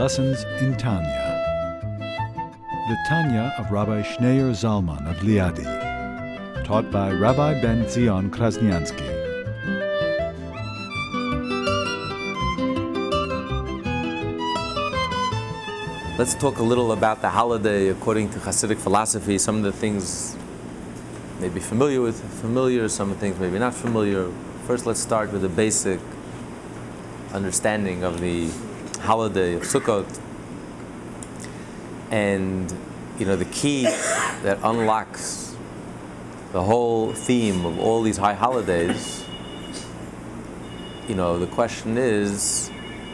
Lessons in Tanya. The Tanya of Rabbi Schneur Zalman of Liadi, taught by Rabbi Ben Zion Krasniansky. Let's talk a little about the holiday according to Hasidic philosophy. Some of the things may be familiar with, familiar, some things maybe not familiar. First, let's start with a basic understanding of the holiday of Sukkot. And, you know, the key that unlocks the whole theme of all these high holidays, you know, the question is,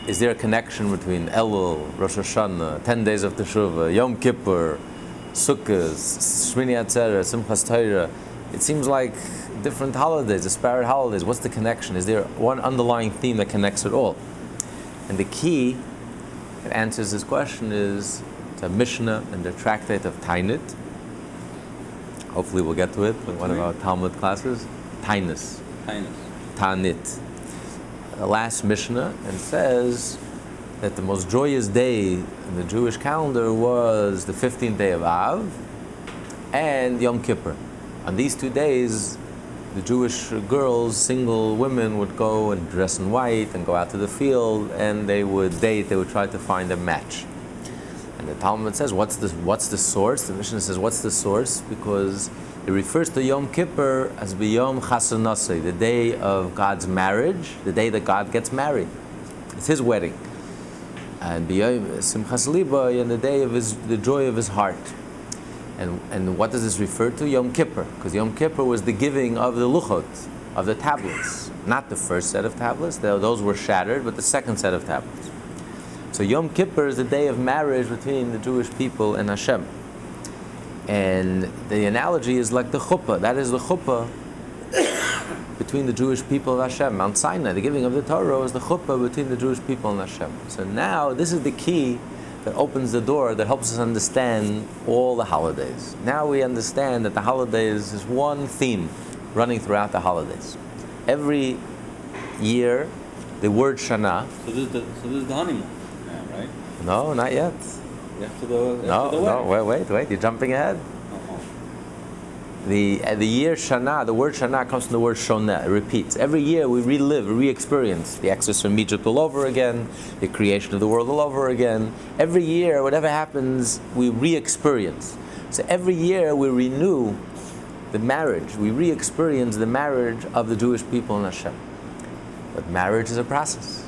is there a connection between Elul, Rosh Hashanah, 10 days of Teshuvah, Yom Kippur, Sukkot, Shmini Atzeret, Simchas Torah? It seems like different holidays, disparate holidays. What's the connection? Is there one underlying theme that connects it all? And the key that answers this question is the Mishnah and the Tractate of Tainit. Hopefully, we'll get to it in one of our Talmud classes. Tainus. Tainus. Tanit. The last Mishnah, and says that the most joyous day in the Jewish calendar was the 15th day of Av and Yom Kippur. On these two days, the Jewish girls, single women, would go and dress in white and go out to the field and they would date, they would try to find a match. And the Talmud says, what's the, what's the source? The Mishnah says, what's the source? Because it refers to Yom Kippur as B'Yom Chasanasai, the day of God's marriage, the day that God gets married. It's his wedding. And B'Yom Simchas Liba, and the day of his, the joy of his heart. And, and what does this refer to? Yom Kippur. Because Yom Kippur was the giving of the luchot, of the tablets. Not the first set of tablets, those were shattered, but the second set of tablets. So Yom Kippur is the day of marriage between the Jewish people and Hashem. And the analogy is like the chuppah. That is the chuppah between the Jewish people of Hashem. Mount Sinai, the giving of the Torah, is the chuppah between the Jewish people and Hashem. So now this is the key that opens the door that helps us understand all the holidays. Now we understand that the holidays is one theme running throughout the holidays. Every year, the word Shana. So this is the, so this is the honeymoon now, right? No, not yet. After the, after No, the no, wait, wait, wait. You're jumping ahead. The, uh, the year Shana, the word Shana comes from the word Shoneh. It repeats. Every year we relive, re experience the exodus from Egypt all over again, the creation of the world all over again. Every year, whatever happens, we re experience. So every year we renew the marriage, we re experience the marriage of the Jewish people and Hashem. But marriage is a process.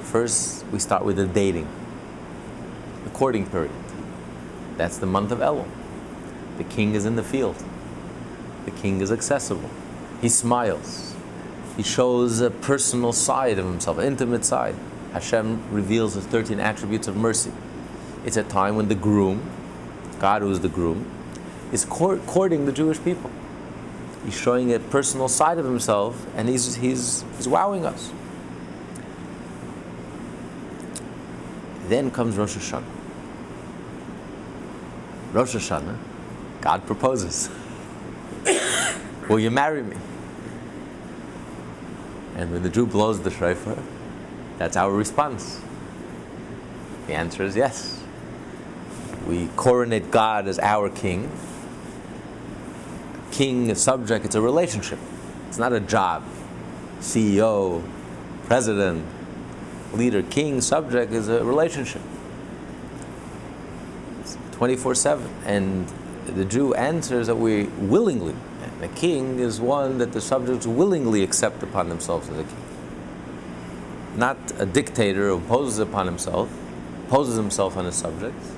First, we start with the dating, the courting period. That's the month of Elul. The king is in the field. The king is accessible. He smiles. He shows a personal side of himself, an intimate side. Hashem reveals the 13 attributes of mercy. It's a time when the groom, God who is the groom, is court- courting the Jewish people. He's showing a personal side of himself and he's, he's, he's wowing us. Then comes Rosh Hashanah. Rosh Hashanah, God proposes. Will you marry me? And when the Jew blows the shofar, that's our response. The answer is yes. We coronate God as our king. King, a subject, it's a relationship. It's not a job. CEO, president, leader, king, subject is a relationship. 24 7. And the Jew answers that we willingly, and the king is one that the subjects willingly accept upon themselves as a king. Not a dictator who imposes upon himself, imposes himself on his subjects,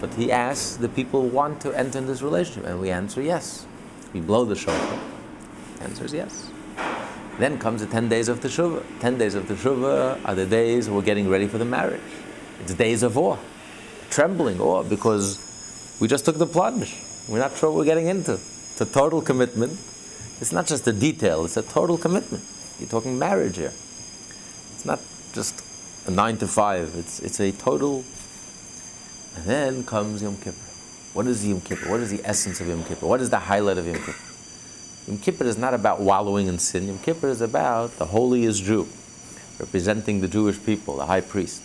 but he asks the people want to enter in this relationship, and we answer yes. We blow the shofar. The answer is yes. Then comes the 10 days of Teshuvah. 10 days of Teshuvah are the days we're getting ready for the marriage. It's days of awe trembling awe because we just took the plunge. We're not sure what we're getting into. It's a total commitment. It's not just a detail, it's a total commitment. You're talking marriage here. It's not just a nine to five, it's, it's a total. And then comes Yom Kippur. What is Yom Kippur? What is the essence of Yom Kippur? What is the highlight of Yom Kippur? Yom Kippur is not about wallowing in sin. Yom Kippur is about the holiest Jew, representing the Jewish people, the high priest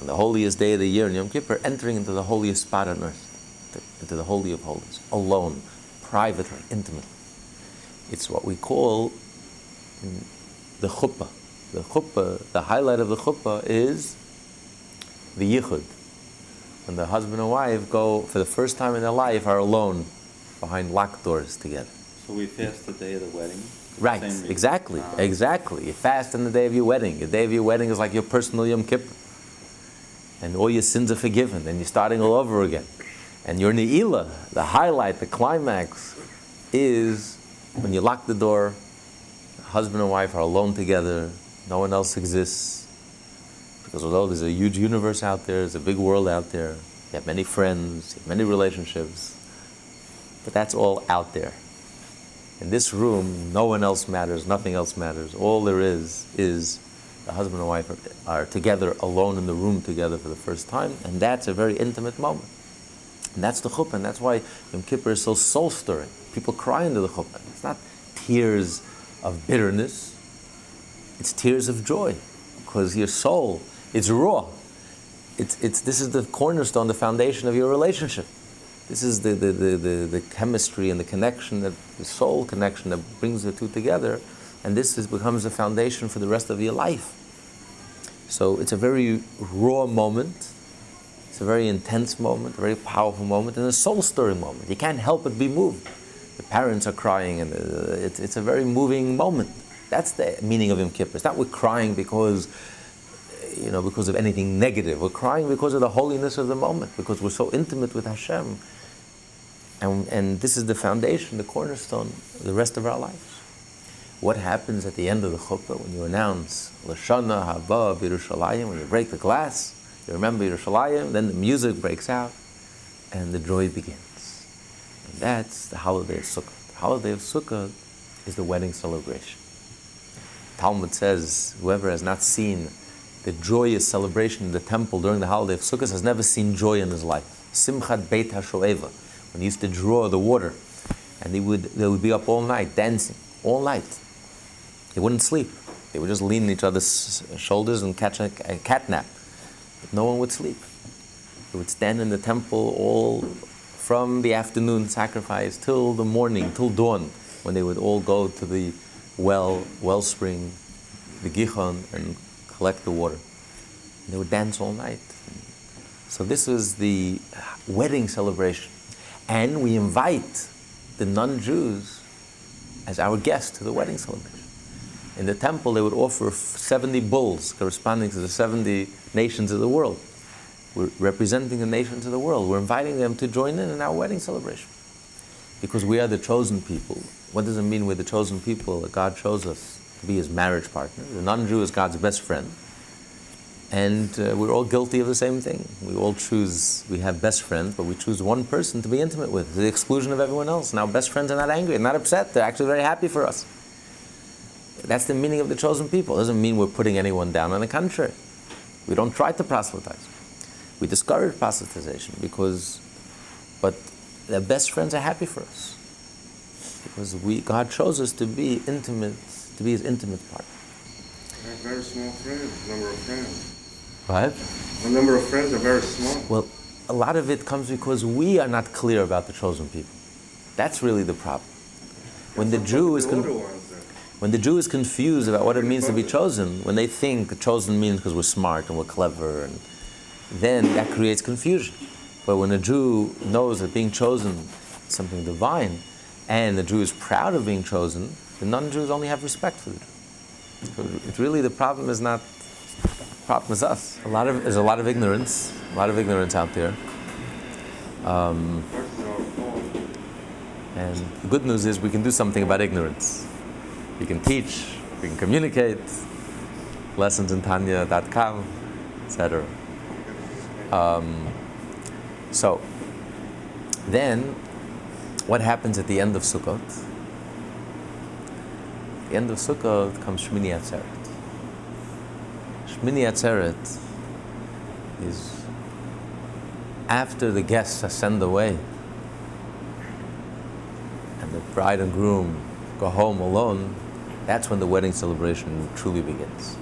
on the holiest day of the year in Yom Kippur, entering into the holiest spot on earth, into the Holy of Holies, alone, privately, intimately. It's what we call the chuppah. The chuppah, the highlight of the chuppah is the yichud. When the husband and wife go for the first time in their life are alone behind locked doors together. So we fast the day of the wedding. Right, exactly, ah. exactly. You fast on the day of your wedding. The day of your wedding is like your personal Yom Kippur. And all your sins are forgiven, and you're starting all over again. And your Ne'ilah, the highlight, the climax, is when you lock the door, husband and wife are alone together, no one else exists. Because although there's a huge universe out there, there's a big world out there, you have many friends, you have many relationships, but that's all out there. In this room, no one else matters, nothing else matters. All there is is the husband and wife are, are together, alone in the room together for the first time, and that's a very intimate moment. And that's the chuppah, and that's why Yom Kippur is so soul stirring. People cry into the chuppah. It's not tears of bitterness, it's tears of joy, because your soul, it's raw. It's, it's, this is the cornerstone, the foundation of your relationship. This is the, the, the, the, the chemistry and the connection, that, the soul connection that brings the two together, and this is, becomes the foundation for the rest of your life. So it's a very raw moment, it's a very intense moment, a very powerful moment, and a soul stirring moment. You can't help but be moved. The parents are crying, and uh, it's, it's a very moving moment. That's the meaning of Yom Kippur. It's not we're crying because, you know, because of anything negative. We're crying because of the holiness of the moment, because we're so intimate with Hashem and, and this is the foundation, the cornerstone the rest of our lives. What happens at the end of the chuppah when you announce Lashana Haba Yerushalayim, when you break the glass, you remember Yerushalayim, then the music breaks out, and the joy begins. And that's the holiday of Sukkot. The holiday of Sukkot is the wedding celebration. Talmud says, whoever has not seen the joyous celebration in the temple during the holiday of Sukkot has never seen joy in his life. Simchat Beit HaShoeva when he used to draw the water, and they would, they would be up all night dancing, all night. They wouldn't sleep. They would just lean on each other's shoulders and catch a, a cat nap. But no one would sleep. They would stand in the temple all from the afternoon sacrifice till the morning, till dawn, when they would all go to the well, wellspring, the Gihon, and collect the water. And they would dance all night. So this was the wedding celebration. And we invite the non Jews as our guests to the wedding celebration. In the temple, they would offer 70 bulls corresponding to the 70 nations of the world. We're representing the nations of the world. We're inviting them to join in in our wedding celebration. Because we are the chosen people. What does it mean we're the chosen people? That God chose us to be his marriage partner. The non Jew is God's best friend. And uh, we're all guilty of the same thing. We all choose, we have best friends, but we choose one person to be intimate with, to the exclusion of everyone else. Now, best friends are not angry, they're not upset, they're actually very happy for us. That's the meaning of the chosen people. It doesn't mean we're putting anyone down. On the contrary, we don't try to proselytize. We discourage proselytization because, but the best friends are happy for us because we, God chose us to be intimate, to be His intimate partner. I have very small friends, number of friends. What? The number of friends are very small. Well, a lot of it comes because we are not clear about the chosen people. That's really the problem. When the Jew is con- when the Jew is confused about what it means to be chosen, when they think chosen means because we're smart and we're clever, and then that creates confusion. But when a Jew knows that being chosen is something divine, and the Jew is proud of being chosen, the non-Jews only have respect for the Jew. So really the problem is not problem is us. A lot of there's a lot of ignorance, a lot of ignorance out there. Um, and the good news is we can do something about ignorance. We can teach, we can communicate. Lessonsintanya.com, etc. Um, so, then, what happens at the end of Sukkot? the end of Sukkot comes Shmini Atzeret. Shmini Atzeret is after the guests are sent away and the bride and groom go home alone, that's when the wedding celebration truly begins.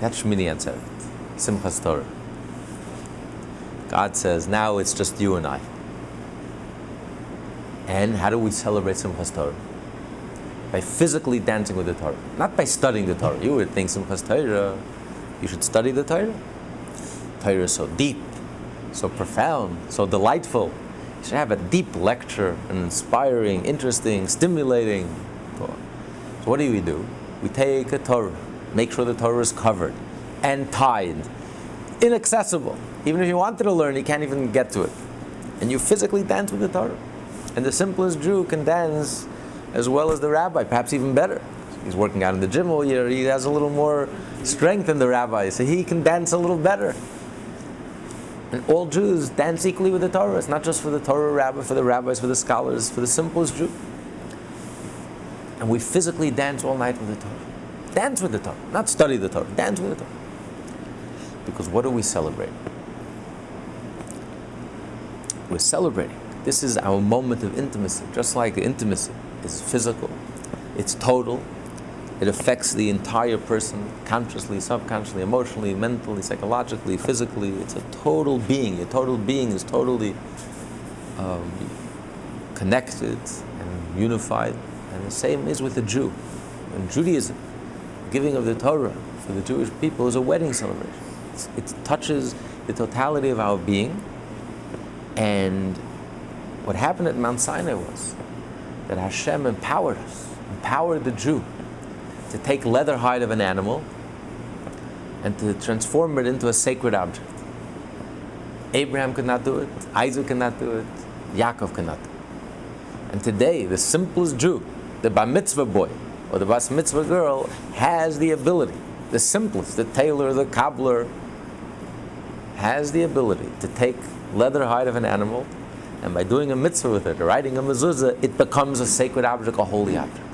That's Shmini Atzeret. Simchas Torah. God says, now it's just you and I. And how do we celebrate Simchas Torah? By physically dancing with the Torah, not by studying the Torah. You would think Simchas Torah, uh, you should study the Torah. Torah is so deep, so profound, so delightful. You should have a deep lecture, an inspiring, interesting, stimulating. So what do we do? We take a Torah, make sure the Torah is covered and tied, inaccessible. Even if you wanted to learn, you can't even get to it. And you physically dance with the Torah. And the simplest Jew can dance as well as the rabbi, perhaps even better. He's working out in the gym all year, he has a little more strength than the rabbi, so he can dance a little better. And all Jews dance equally with the Torah. It's not just for the Torah rabbi, for the rabbis, for the scholars, for the simplest Jew. And we physically dance all night with the Torah. Dance with the Torah, not study the Torah, dance with the Torah. Because what do we celebrate? We're celebrating. This is our moment of intimacy, just like intimacy is physical, it's total, it affects the entire person consciously, subconsciously, emotionally, mentally, psychologically, physically. It's a total being. A total being is totally um, connected and unified. And the same is with the Jew. In Judaism, giving of the Torah for the Jewish people is a wedding celebration. It's, it touches the totality of our being. And what happened at Mount Sinai was that Hashem empowered us, empowered the Jew to take leather hide of an animal and to transform it into a sacred object. Abraham could not do it, Isaac could not do it, Yaakov could not do it. And today, the simplest Jew, the bar mitzvah boy or the bas mitzvah girl, has the ability, the simplest, the tailor, the cobbler, has the ability to take leather hide of an animal and by doing a mitzvah with it, writing a mezuzah, it becomes a sacred object, a holy object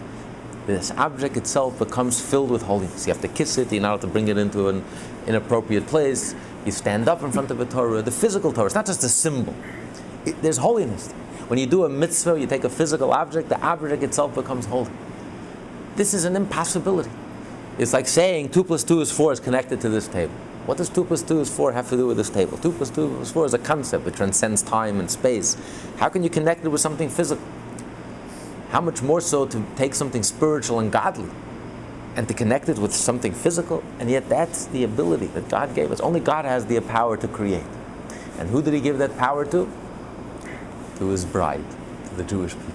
this object itself becomes filled with holiness. You have to kiss it, you're to bring it into an inappropriate place. You stand up in front of a Torah, the physical Torah. It's not just a symbol. It, there's holiness. When you do a mitzvah, you take a physical object, the object itself becomes holy. This is an impossibility. It's like saying 2 plus 2 is 4 is connected to this table. What does 2 plus 2 is 4 have to do with this table? 2 plus 2 is 4 is a concept, it transcends time and space. How can you connect it with something physical? How much more so to take something spiritual and godly and to connect it with something physical? And yet, that's the ability that God gave us. Only God has the power to create. And who did He give that power to? To His bride, to the Jewish people.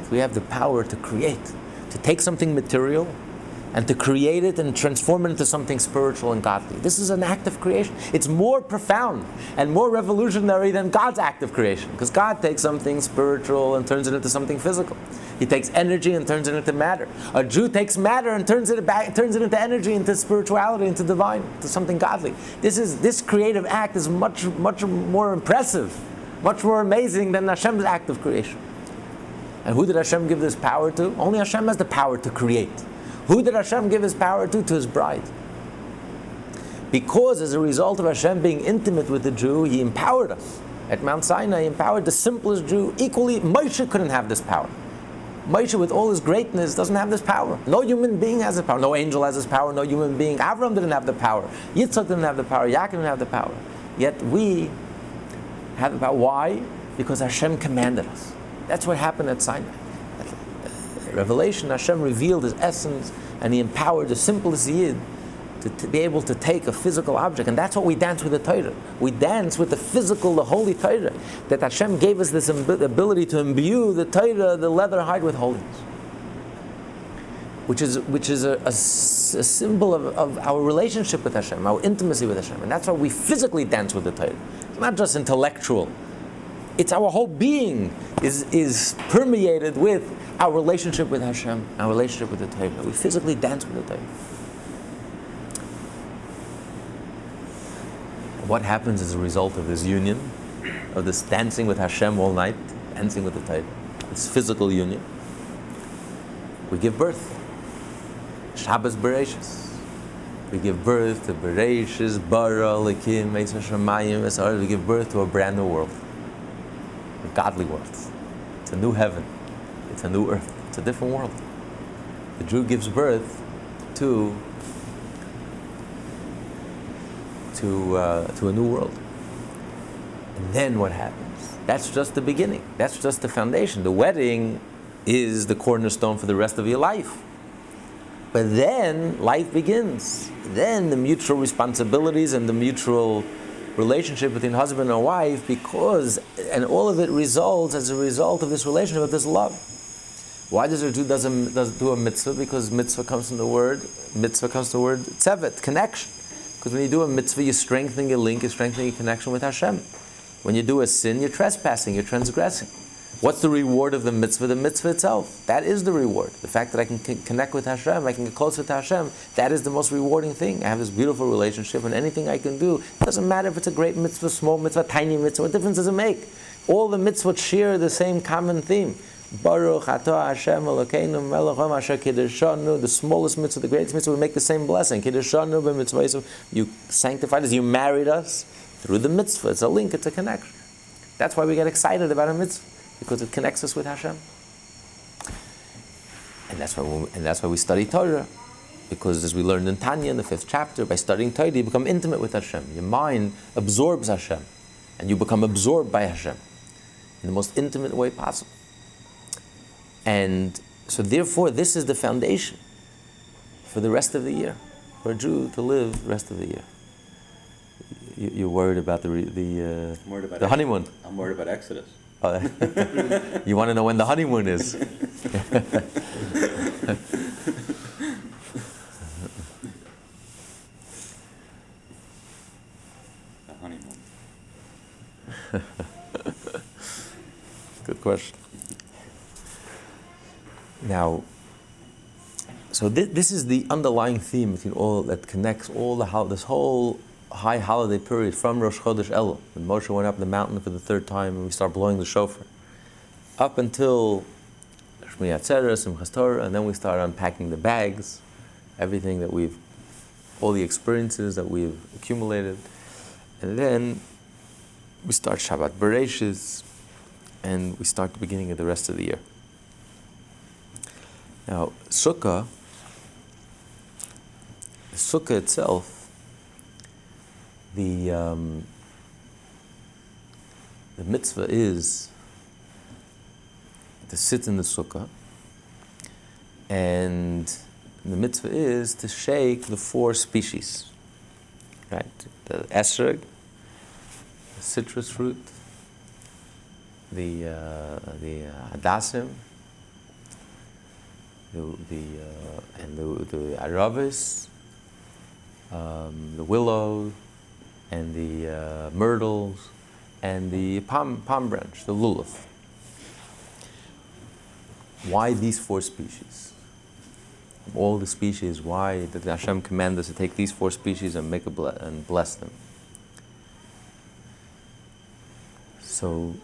If we have the power to create, to take something material and to create it and transform it into something spiritual and godly. This is an act of creation. It's more profound and more revolutionary than God's act of creation because God takes something spiritual and turns it into something physical. He takes energy and turns it into matter. A Jew takes matter and turns it back, turns it into energy, into spirituality, into divine, to something godly. This is this creative act is much much more impressive, much more amazing than Hashem's act of creation. And who did Hashem give this power to? Only Hashem has the power to create. Who did Hashem give his power to? To his bride. Because as a result of Hashem being intimate with the Jew, he empowered us. At Mount Sinai, he empowered the simplest Jew equally. Moshe couldn't have this power. Moshe, with all his greatness, doesn't have this power. No human being has this power. No angel has this power. No human being. Avram didn't have the power. Yitzchak didn't have the power. Yaakov didn't have the power. Yet we the. Why? Because Hashem commanded us. That's what happened at Sinai. Revelation, Hashem revealed His essence and He empowered the simplest Yid to, to, be able to take a physical object. And that's what we dance with the Torah. We dance with the physical, the holy Torah. That Hashem gave us this ability to imbue the Torah, the leather hide with holiness. Which is, which is a, a, a symbol of, of, our relationship with Hashem, our intimacy with Hashem. And that's why we physically dance with the Torah. Not just intellectual. It's our whole being is, is permeated with our relationship with Hashem, our relationship with the Torah. We physically dance with the Torah. What happens as a result of this union, of this dancing with Hashem all night, dancing with the Torah, this physical union? We give birth. Shabbos Bereshis. We give birth to Bereshis, Bara, Lekim, Shemayim, We give birth to a brand new world, a godly world. It's a new heaven. It's a new earth. It's a different world. The Jew gives birth to to, uh, to a new world. And then what happens? That's just the beginning. That's just the foundation. The wedding is the cornerstone for the rest of your life. But then life begins. Then the mutual responsibilities and the mutual relationship between husband and wife, because, and all of it results as a result of this relationship, of this love. Why does a Jew does a, does do a mitzvah? Because mitzvah comes from the word, mitzvah comes from the word tzavta, connection. Because when you do a mitzvah, you're strengthening your link, you're strengthening your connection with Hashem. When you do a sin, you're trespassing, you're transgressing. What's the reward of the mitzvah? The mitzvah itself. That is the reward. The fact that I can connect with Hashem, I can get closer to Hashem, that is the most rewarding thing. I have this beautiful relationship, and anything I can do, it doesn't matter if it's a great mitzvah, small mitzvah, tiny mitzvah, what difference does it make? All the mitzvahs share the same common theme. Baruch atah Hashem Elokeinu melech asher kiddushanu, the smallest mitzvah, the greatest mitzvah, we make the same blessing. Kiddushanu b'mitzvah, you sanctified us, you married us through the mitzvah. It's a link, it's a connection. That's why we get excited about a mitzvah because it connects us with Hashem. And that's why, we, and that's why we study Torah. Because as we learned in Tanya in the fifth chapter, by studying Torah, you become intimate with Hashem. Your mind absorbs Hashem, and you become absorbed by Hashem in the most intimate way possible. And so, therefore, this is the foundation for the rest of the year, for a Jew to live the rest of the year. You, are worried about the the uh, about the honeymoon. I'm worried about Exodus. Oh, you want to know when the honeymoon is? the honeymoon. Good question. Now, so th- this is the underlying theme between all that connects all the ho- this whole high holiday period from Rosh Chodesh Elul, when Moshe went up the mountain for the third time and we start blowing the shofar, up until Shmini Atzeres and Torah, and then we start unpacking the bags, everything that we've, all the experiences that we've accumulated, and then we start Shabbat Bereshis, and we start the beginning of the rest of the year. Now, Sukkah, the Sukkah itself the um, the mitzvah is to sit in the sukkah, and the mitzvah is to shake the four species, right? The esrog, the citrus fruit, the uh, the uh, hadassim, the, the uh, and the the aravis, um, the willow, and the uh, myrtles and the palm, palm branch, the lulav. Why these four species? All the species, why did Hashem command us to take these four species and make a ble- and bless them? So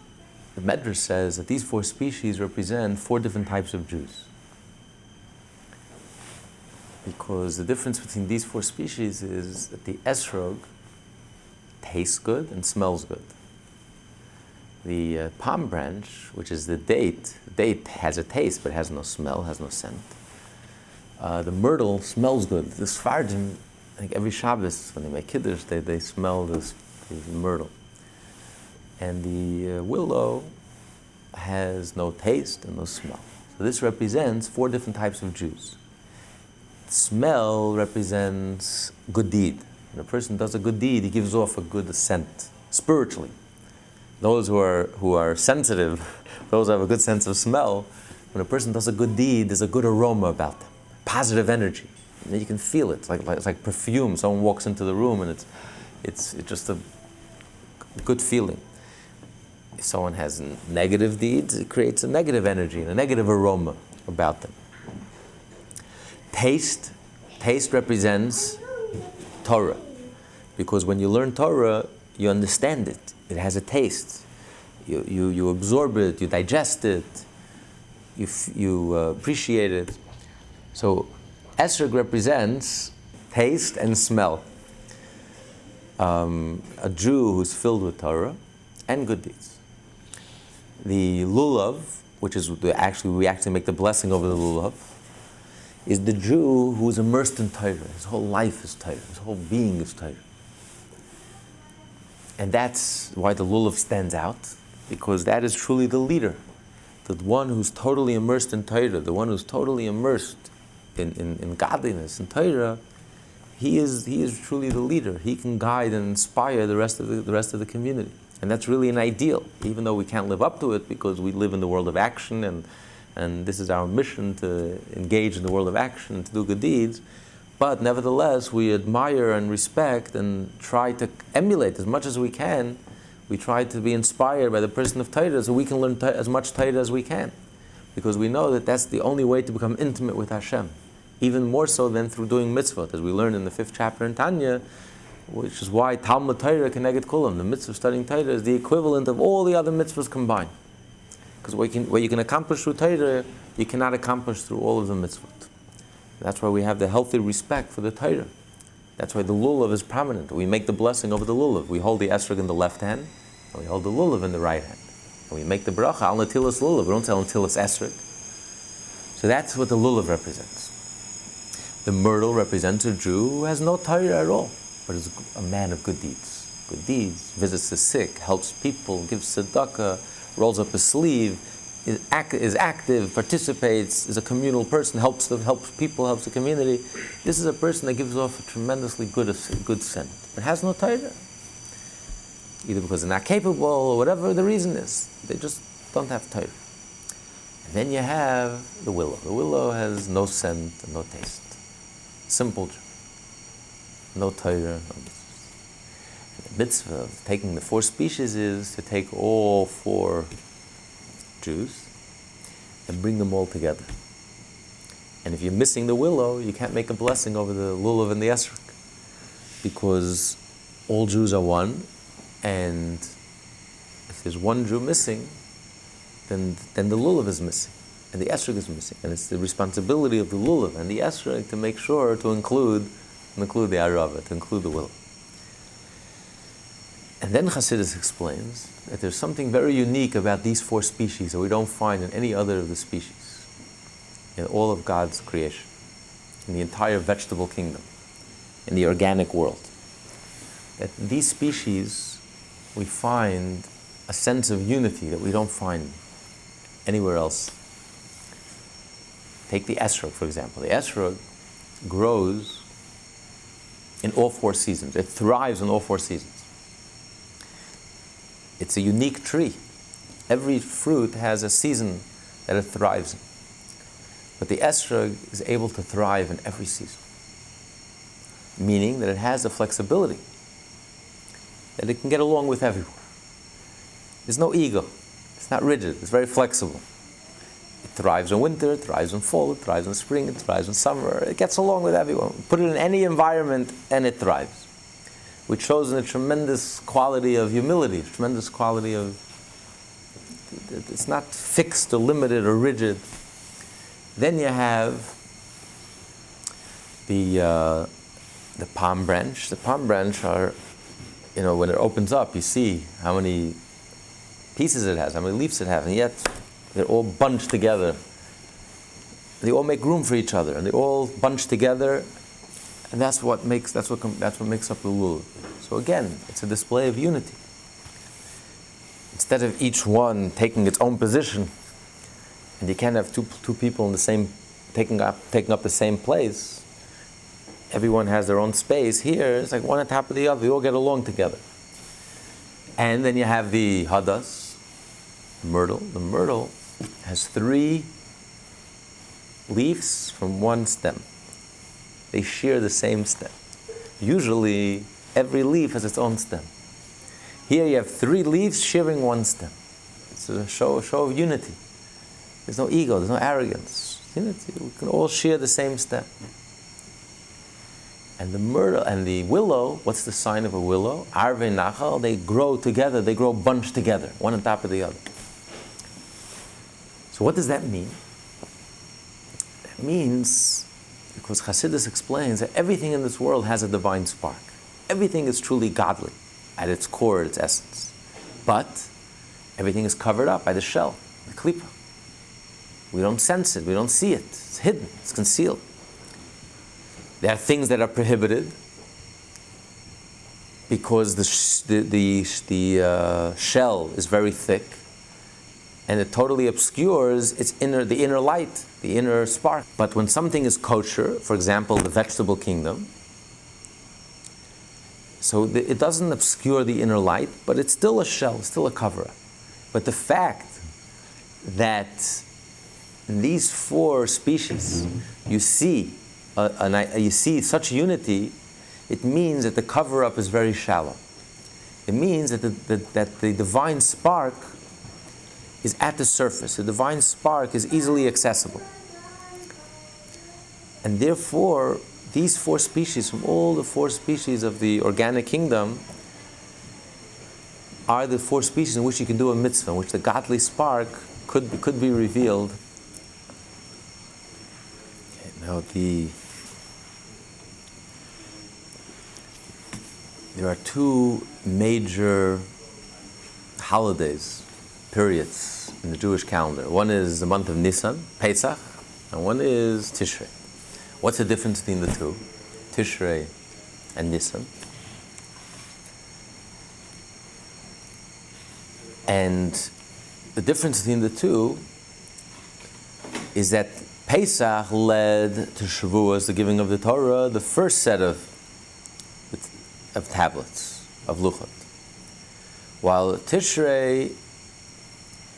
the Medrash says that these four species represent four different types of Jews. Because the difference between these four species is that the esrog, tastes good and smells good. The uh, palm branch, which is the date, date has a taste but has no smell, has no scent. Uh, the myrtle smells good. The Sfardim, I think every Shabbos when they make kiddush, they, they smell this, this myrtle. And the uh, willow has no taste and no smell. So this represents four different types of Jews. Smell represents good deed. When a person does a good deed, he gives off a good scent spiritually. Those who are, who are sensitive, those who have a good sense of smell, when a person does a good deed, there's a good aroma about them, positive energy. You can feel it. Like, like, it's like perfume. Someone walks into the room and it's, it's, it's just a good feeling. If someone has negative deeds, it creates a negative energy and a negative aroma about them. Taste, taste represents Torah. Because when you learn Torah, you understand it. It has a taste. You, you, you absorb it, you digest it, you, f- you uh, appreciate it. So, esrog represents taste and smell. Um, a Jew who's filled with Torah and good deeds. The lulav, which is the, actually, we actually make the blessing over the lulav, is the Jew who is immersed in Torah. His whole life is Torah. His whole being is Torah. And that's why the lulav stands out, because that is truly the leader. The one who's totally immersed in Torah, the one who's totally immersed in, in, in godliness, in Torah, he is, he is truly the leader. He can guide and inspire the rest, of the, the rest of the community. And that's really an ideal, even though we can't live up to it because we live in the world of action and, and this is our mission to engage in the world of action, to do good deeds. But nevertheless, we admire and respect and try to emulate as much as we can. We try to be inspired by the person of Torah so we can learn as much Torah as we can. Because we know that that's the only way to become intimate with Hashem. Even more so than through doing mitzvot, as we learn in the fifth chapter in Tanya, which is why Talmud Torah Keneged Kulam, the mitzvah of studying Torah, is the equivalent of all the other mitzvahs combined. Because what, what you can accomplish through Torah, you cannot accomplish through all of the mitzvot. That's why we have the healthy respect for the Torah. That's why the lulav is prominent. We make the blessing over the lulav. We hold the esrog in the left hand, and we hold the lulav in the right hand. And we make the bracha al natilas lulav. We don't al natilas esrog. So that's what the lulav represents. The myrtle represents a Jew who has no Torah at all, but is a man of good deeds. Good deeds, visits the sick, helps people, gives tzedakah, rolls up his sleeve, is, act, is active, participates, is a communal person, helps, the, helps people, helps the community. This is a person that gives off a tremendously good, good scent, but has no Torah. Either because they're not capable or whatever the reason is. They just don't have Torah. And then you have the willow. The willow has no scent no taste. Simple No Torah, no mitzvah of taking the four species is to take all four Jews and bring them all together. And if you're missing the willow, you can't make a blessing over the lulav and the esrog. Because all Jews are one, and if there's one Jew missing, then, then the lulav is missing, and the esrog is missing. And it's the responsibility of the lulav and the esrog to make sure to include, include the arava, to include the willow. And then Chassidus explains that there's something very unique about these four species that we don't find in any other of the species in all of God's creation, in the entire vegetable kingdom, in the organic world. That these species, we find a sense of unity that we don't find anywhere else. Take the esrog, for example. The esrog grows in all four seasons, it thrives in all four seasons. It's a unique tree. Every fruit has a season that it thrives in. But the esrog is able to thrive in every season, meaning that it has the flexibility that it can get along with everyone. There's no ego. It's not rigid. It's very flexible. It thrives in winter, it thrives in fall, it thrives in spring, it thrives in summer. It gets along with everyone. Put it in any environment and it thrives which shows a tremendous quality of humility, a tremendous quality of it's not fixed or limited or rigid. Then you have the uh, the palm branch. The palm branch are, you know, when it opens up, you see how many pieces it has, how many leaves it has, and yet they're all bunched together. They all make room for each other, and they all bunch together and that's what makes, that's what, that's what makes up the lulav. So again, it's a display of unity. Instead of each one taking its own position, and you can't have two, two people in the same, taking up, taking up the same place, everyone has their own space. Here, it's like one on top of the other. We all get along together. And then you have the hadas, the myrtle. The myrtle has three leaves from one stem. They share the same stem. Usually, every leaf has its own stem. Here you have three leaves sharing one stem. It's a show, a show of unity. There's no ego, there's no arrogance. Unity. We can all share the same stem. And the myrtle and the willow, what's the sign of a willow? Arve nachal, they grow together, they grow bunched together, one on top of the other. So what does that mean? That means because Hasidus explains that everything in this world has a divine spark. Everything is truly godly at its core, its essence. But everything is covered up by the shell, the klipa. We don't sense it, we don't see it. It's hidden, it's concealed. There are things that are prohibited, because the, sh- the, the, the uh, shell is very thick and it totally obscures its inner, the inner light, the inner spark. But when something is kosher, for example, the vegetable kingdom, so the, it doesn't obscure the inner light, but it's still a shell, still a cover. But the fact that in these four species you see, uh, a, an, you see such unity, it means that the cover up is very shallow. It means that the, that, that the divine spark is at the surface. The divine spark is easily accessible. And therefore, these four species, from all the four species of the organic kingdom, are the four species in which you can do a mitzvah, in which the godly spark could be, could be revealed. Okay, now the there are two major holidays, periods in the Jewish calendar. One is the month of Nisan, Pesach, and one is Tishrei. What's the difference between the two, Tishrei and Nisan? And the difference between the two is that Pesach led to Shavuos, the giving of the Torah, the first set of, of tablets, of Luchot. While Tishrei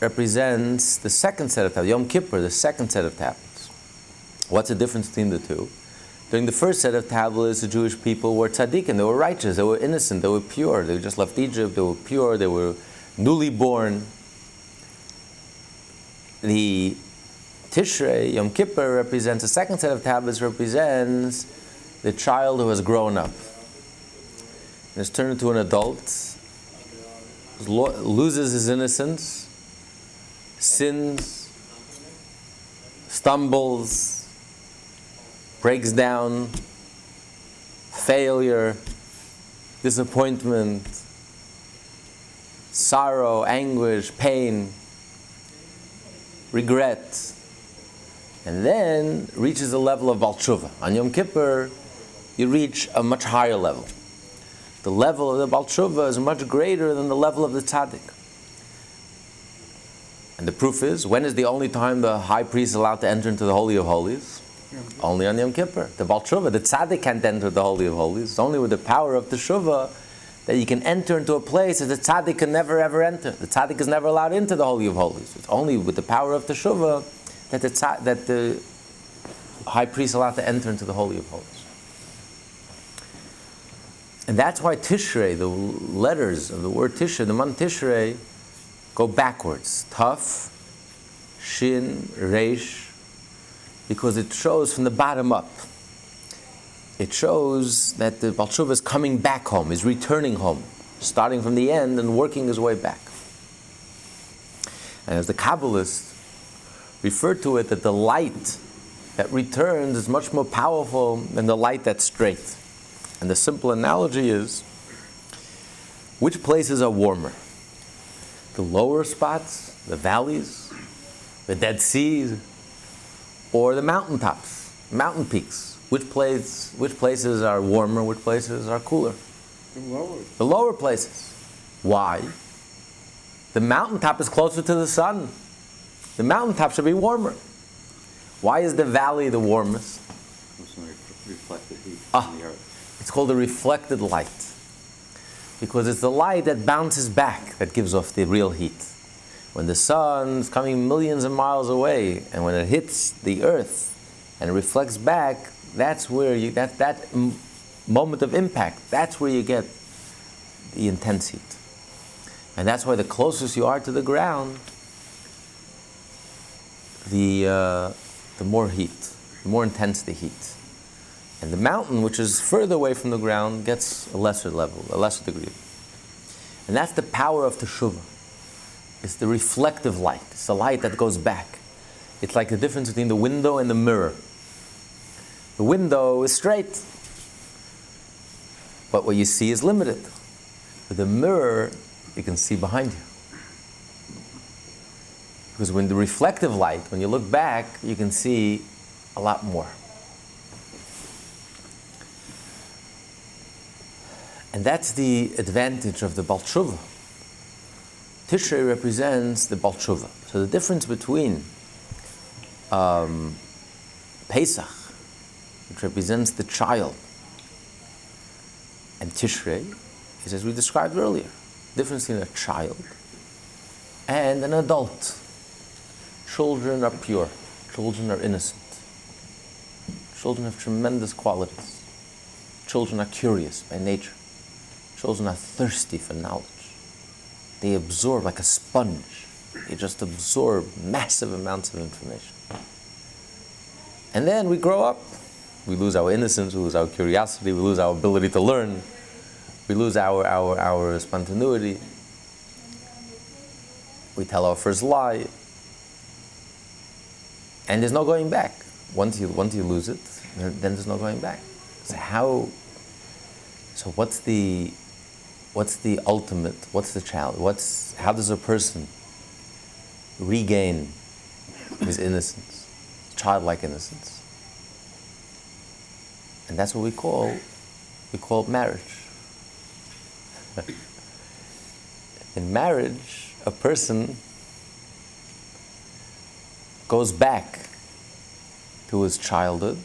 represents the second set of tablets, Yom Kippur, the second set of tablets. What's the difference between the two? During the first set of tablets, the Jewish people were tzaddikim, they were righteous, they were innocent, they were pure, they just left Egypt, they were pure, they were newly born. The Tishrei, Yom Kippur, represents the second set of tablets, represents the child who has grown up. And has turned into an adult, loses his innocence, sins, stumbles, breaks down, failure, disappointment, sorrow, anguish, pain, regret, and then reaches a level of Balshuva. On Yom Kippur, you reach a much higher level. The level of the Balshuva is much greater than the level of the Tzaddik. And the proof is, when is the only time the high priest is allowed to enter into the Holy of Holies? Only on Yom Kippur. The Balshuva, the Tzaddik can't enter the Holy of Holies. It's only with the power of the Shuvah that you can enter into a place that the tzaddik can never ever enter. The tzaddik is never allowed into the holy of holies. It's only with the power of teshuvah that the tzad, that the high priest is allowed to enter into the holy of holies. And that's why Tishrei, the letters of the word Tishrei, the month Tishrei, go backwards. Taf, Shin, Reish, because it shows from the bottom up it shows that the Balshuva is coming back home, is returning home, starting from the end and working his way back. And as the Kabbalists refer to it, that the light that returns is much more powerful than the light that's straight. And the simple analogy is which places are warmer? The lower spots, the valleys, the Dead Seas, or the mountaintops, mountain peaks? Which, place, which places are warmer, which places are cooler? The lower. The lower places. Why? The mountaintop is closer to the sun. The mountaintop should be warmer. Why is the valley the warmest? It's only reflected heat Ah. the. It's called the reflected light. Because it's the light that bounces back that gives off the real heat. When the sun's coming millions of miles away and when it hits the earth and reflects back, that's where you, that, that m- moment of impact, that's where you get the intense heat. And that's why the closest you are to the ground, the, uh, the more heat, the more intense the heat. And the mountain, which is further away from the ground, gets a lesser level, a lesser degree. And that's the power of teshuvah. It's the reflective light. It's the light that goes back. It's like the difference between the window and the mirror. The window is straight, but what you see is limited. With the mirror, you can see behind you. Because when the reflective light, when you look back, you can see a lot more. And that's the advantage of the Balshuva. Tishrei represents the Balshuva. So the difference between um, Pesach, which represents the child, and Tishrei is as we described earlier. Difference between a child and an adult. Children are pure. Children are innocent. Children have tremendous qualities. Children are curious by nature. Children are thirsty for knowledge. They absorb like a sponge. They just absorb massive amounts of information. And then we grow up. We lose our innocence, we lose our curiosity, we lose our ability to learn, we lose our, our, our spontaneity. We tell our first lie. And there's no going back. Once you, once you lose it, then there's no going back. So how, so what's the, what's the ultimate, what's the challenge? What's, how does a person regain his innocence, childlike innocence? And that's what we call, we call marriage. In marriage, a person goes back to his childhood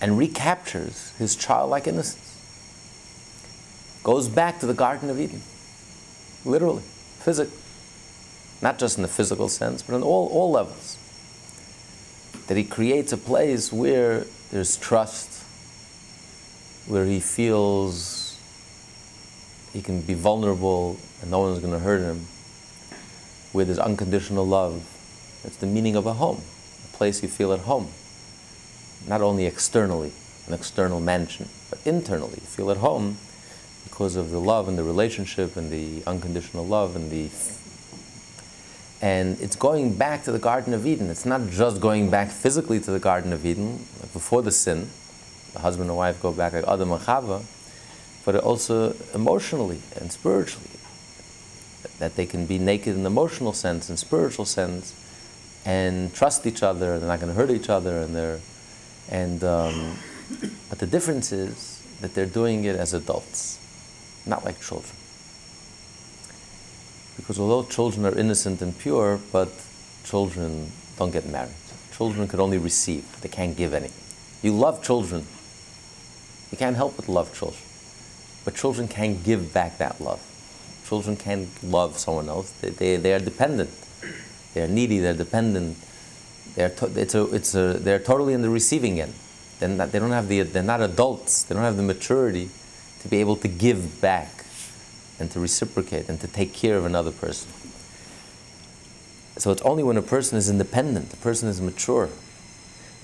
and recaptures his childlike innocence. Goes back to the Garden of Eden, literally, physically. Not just in the physical sense, but on all, all levels. That he creates a place where there's trust, where he feels he can be vulnerable and no one's going to hurt him, where there's unconditional love. That's the meaning of a home, a place you feel at home. Not only externally, an external mansion, but internally, you feel at home because of the love and the relationship and the unconditional love and the. And it's going back to the Garden of Eden. It's not just going back physically to the Garden of Eden, before the sin, the husband and wife go back like Adam and Chava, but also emotionally and spiritually. That they can be naked in the emotional sense and spiritual sense, and trust each other. They're not going to hurt each other, and they're, and um, but the difference is that they're doing it as adults, not like children. Because although children are innocent and pure, but children don't get married. Children can only receive; they can't give anything. You love children you can't help but love children. But children can't give back that love. Children can't love someone else. They, they, they are dependent. They're needy, they're dependent. They're, to, it's a, it's a, they're totally in the receiving end. They're not, they don't have the, they're not adults. They don't have the maturity to be able to give back and to reciprocate and to take care of another person. So it's only when a person is independent, a person is mature,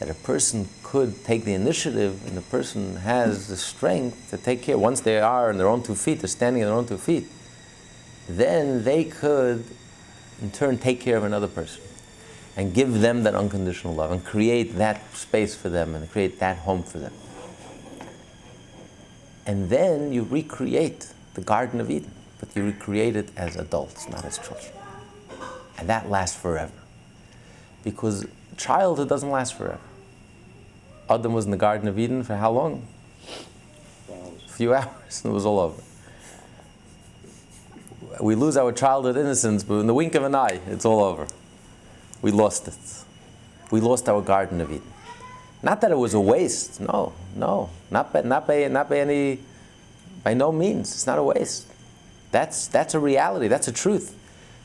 that a person could take the initiative and the person has the strength to take care, once they are on their own two feet, they're standing on their own two feet, then they could in turn take care of another person and give them that unconditional love and create that space for them and create that home for them. And then you recreate the Garden of Eden, but you recreate it as adults, not as children. And that lasts forever. Because childhood doesn't last forever. Adam was in the Garden of Eden for how long? A few hours, and it was all over. We lose our childhood innocence, but in the wink of an eye, it's all over. We lost it. We lost our Garden of Eden. Not that it was a waste. No, no, not by, not by, not by any, by no means. It's not a waste. That's, that's a reality. That's a truth.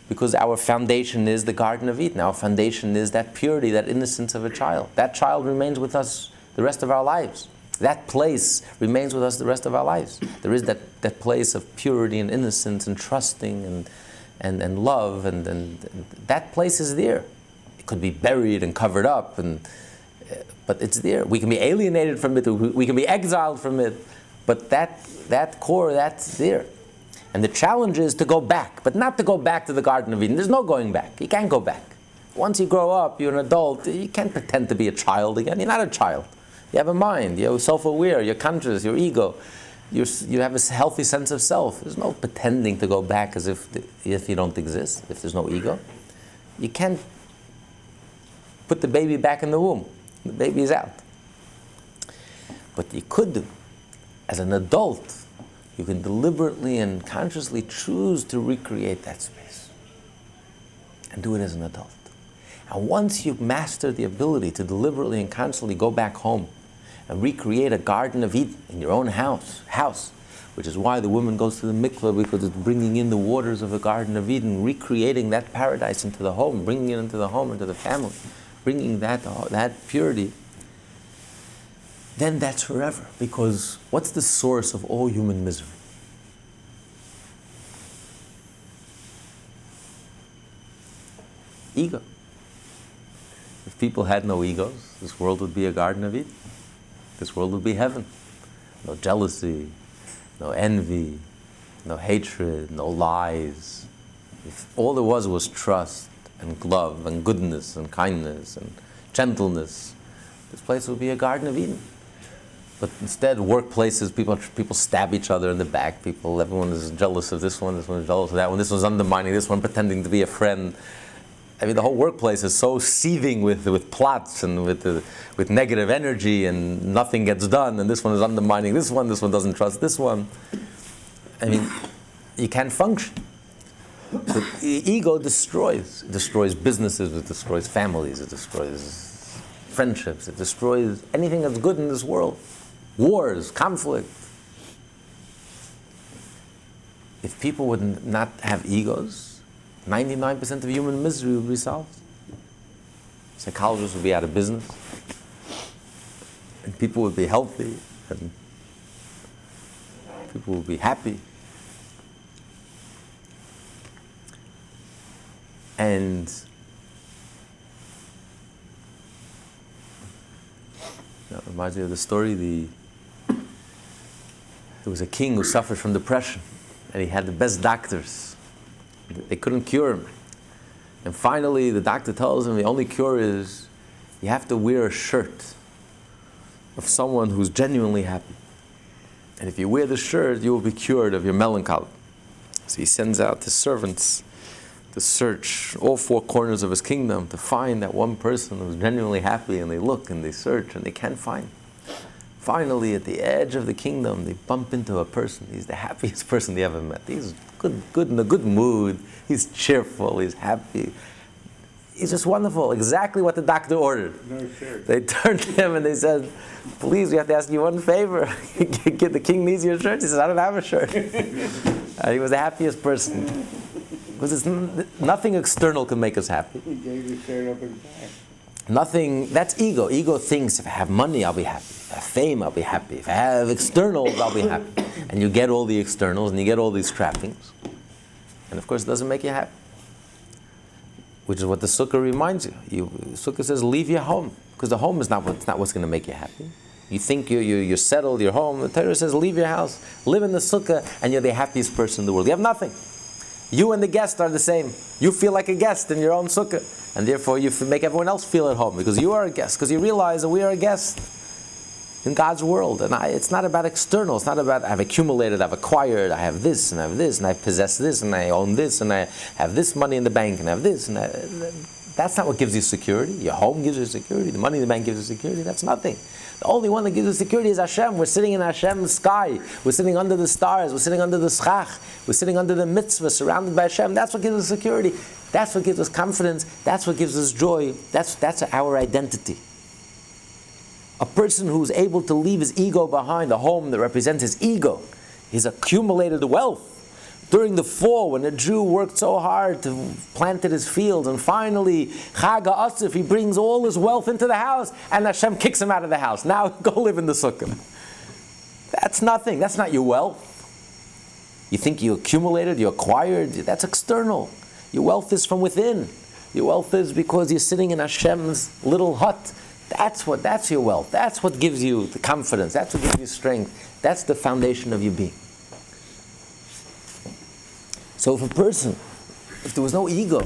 Because our foundation is the Garden of Eden. Our foundation is that purity, that innocence of a child. That child remains with us the rest of our lives. That place remains with us the rest of our lives. There is that, that place of purity and innocence and trusting and, and, and love, and, and, and that place is there. It could be buried and covered up, and, but it's there. We can be alienated from it, we can be exiled from it, but that, that core, that's there. And the challenge is to go back, but not to go back to the Garden of Eden. There's no going back. You can't go back. Once you grow up, you're an adult, you can't pretend to be a child again. You're not a child. You have a mind, you're self aware, you're conscious, your ego. You're, you have a healthy sense of self. There's no pretending to go back as if, if you don't exist, if there's no ego. You can't put the baby back in the womb. The baby is out. But you could do as an adult, you can deliberately and consciously choose to recreate that space and do it as an adult. And once you've mastered the ability to deliberately and consciously go back home and recreate a Garden of Eden in your own house, house, which is why the woman goes to the mikveh because it's bringing in the waters of the Garden of Eden, recreating that paradise into the home, bringing it into the home, into the family, bringing that, that purity. Then that's forever. Because what's the source of all human misery? Ego. If people had no egos, this world would be a Garden of Eden. This world would be heaven. No jealousy, no envy, no hatred, no lies. If all there was was trust and love and goodness and kindness and gentleness, this place would be a Garden of Eden. But instead, workplaces, people, people stab each other in the back. People, everyone is jealous of this one, this one is jealous of that one, this one's undermining this one, pretending to be a friend. I mean, the whole workplace is so seething with, with plots and with, uh, with negative energy, and nothing gets done. And this one is undermining this one, this one doesn't trust this one. I mean, you can't function. Ego destroys. It destroys businesses, it destroys families, it destroys friendships, it destroys anything that's good in this world. Wars, conflict. If people would not have egos, 99% of human misery would be solved. Psychologists would be out of business. And people would be healthy. And people would be happy. And that reminds me of the story. The there was a king who suffered from depression, and he had the best doctors they couldn't cure him. And finally, the doctor tells him the only cure is you have to wear a shirt of someone who's genuinely happy. And if you wear the shirt, you will be cured of your melancholy. So he sends out his servants to search all four corners of his kingdom to find that one person who's genuinely happy, and they look and they search and they can't find. Finally, at the edge of the kingdom, they bump into a person. He's the happiest person they ever met. He's good, good in a good mood. He's cheerful. He's happy. He's just wonderful. Exactly what the doctor ordered. No shirt. They turned to him and they said, "Please, we have to ask you one favor. the king needs your shirt." He says, "I don't have a shirt." uh, he was the happiest person because it's n- nothing external can make us happy. He gave his shirt up and back. Nothing. That's ego. Ego thinks if I have money, I'll be happy. If I have fame, I'll be happy. If I have externals, I'll be happy. And you get all the externals and you get all these trappings. And of course, it doesn't make you happy. Which is what the sukkah reminds you. you sukkah says, leave your home. Because the home is not, what, not what's going to make you happy. You think you're, you're, you're settled, you're home. The Torah says, leave your house, live in the sukkah, and you're the happiest person in the world. You have nothing. You and the guest are the same. You feel like a guest in your own sukkah, and therefore you make everyone else feel at home because you are a guest. Because you realize that we are a guest in God's world, and I, it's not about external. It's not about I've accumulated, I've acquired, I have this, and I have this, and I possess this, and I own this, and I have this money in the bank, and I have this, and I, that's not what gives you security. Your home gives you security. The money in the bank gives you security. That's nothing. The only one that gives you security is Hashem. We're sitting in Hashem's sky. We're sitting under the stars. We're sitting under the schach. We're sitting under the mitzvah, surrounded by Hashem. That's what gives us security. That's what gives us confidence. That's what gives us joy. That's, that's our identity. A person who's able to leave his ego behind, a home that represents his ego, his accumulated wealth, during the fall, when a Jew worked so hard to planted his fields, and finally Chag Asif, he brings all his wealth into the house, and Hashem kicks him out of the house. Now go live in the sukkah. That's nothing. That's not your wealth. You think you accumulated, you acquired. That's external. Your wealth is from within. Your wealth is because you're sitting in Hashem's little hut. That's what. That's your wealth. That's what gives you the confidence. That's what gives you strength. That's the foundation of your being. So if a person, if there was no ego,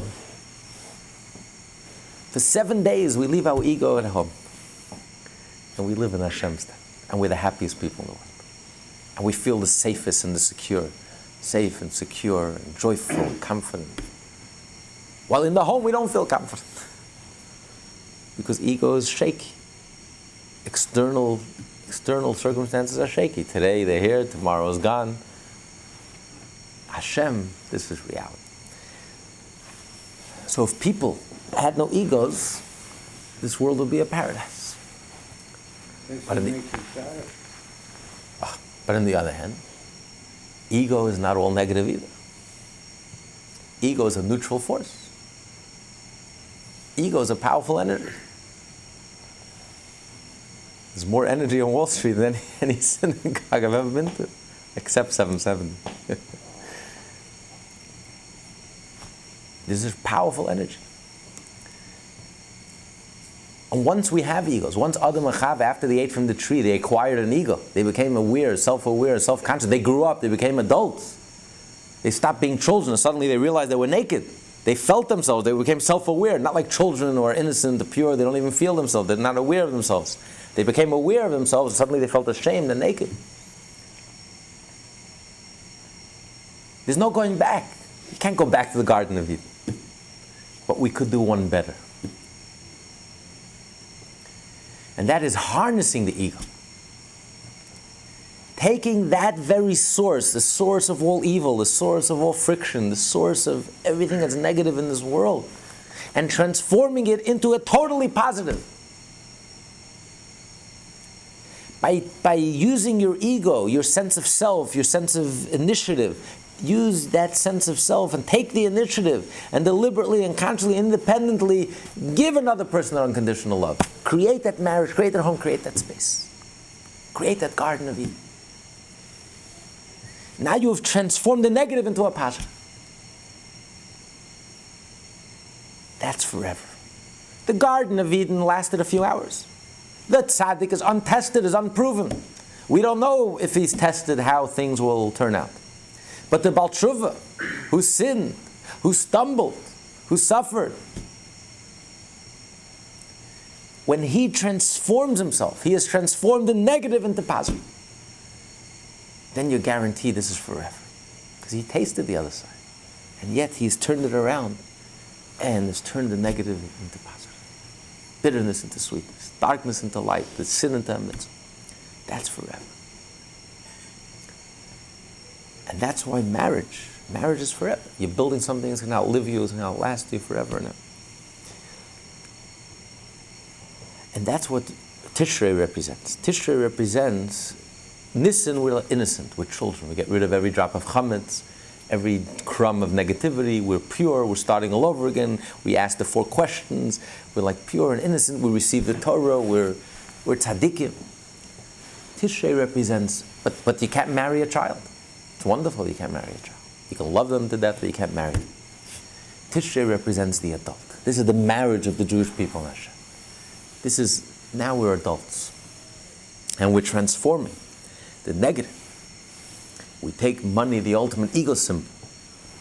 for seven days we leave our ego at home and we live in Hashem's tent and we're the happiest people in the world. And we feel the safest and the secure, safe and secure and joyful and confident. While in the home we don't feel confident because ego is shaky. External external circumstances are shaky. Today they're here, tomorrow is gone. Hashem, this is reality. So if people had no egos, this world would be a paradise. But in, the, Ah, but on the other hand, ego is not all negative either. Ego is a neutral force. Ego is a powerful energy. There's more energy on Wall Street than any synagogue I've ever been to, except 770. this is powerful energy. And once we have egos, once Adam and Chava, after they ate from the tree, they acquired an ego. They became aware, self-aware, self-conscious. They grew up. They became adults. They stopped being children. Suddenly they realized they were naked. They felt themselves. They became self-aware, not like children who are innocent, pure. They don't even feel themselves. They're not aware of themselves. They became aware of themselves. Suddenly they felt ashamed and naked. There's no going back. You can't go back to the Garden of Eden. But we could do one better. And that is harnessing the ego. Taking that very source, the source of all evil, the source of all friction, the source of everything that's negative in this world, and transforming it into a totally positive. By, by using your ego, your sense of self, your sense of initiative, use that sense of self and take the initiative and deliberately and consciously, independently give another person that unconditional love. Create that marriage, create that home, create that space. Create that Garden of Eden. Now you have transformed the negative into a positive. That's forever. The Garden of Eden lasted a few hours. The tzaddik is untested, is unproven. We don't know if he's tested how things will turn out. But the Baal Tshuva, who sinned, who stumbled, who suffered, when he transforms himself, he has transformed the negative into positive. Then you're guaranteed this is forever. Because he tasted the other side. And yet he's turned it around and has turned the negative into positive. Bitterness into sweetness, darkness into light, the sin into mitzvah. That's forever. And that's why marriage, marriage is forever. You're building something that's going to outlive you, it's going to outlast you forever and. That's what Tishrei represents. Tishrei represents Nisan, we're innocent, we're children. We get rid of every drop of chametz, every crumb of negativity. We're pure, we're starting all over again. We ask the four questions. We're like pure and innocent. We receive the Torah. We're, we're tzaddikim. Tishrei represents, but, but you can't marry a child. It's wonderful you can't marry a child. You can love them to death, but you can't marry them. Tishrei represents the adult. This is the marriage of the Jewish people, in Hashem. This is, now we're adults. And we're transforming the negative. We take money, the ultimate ego symbol,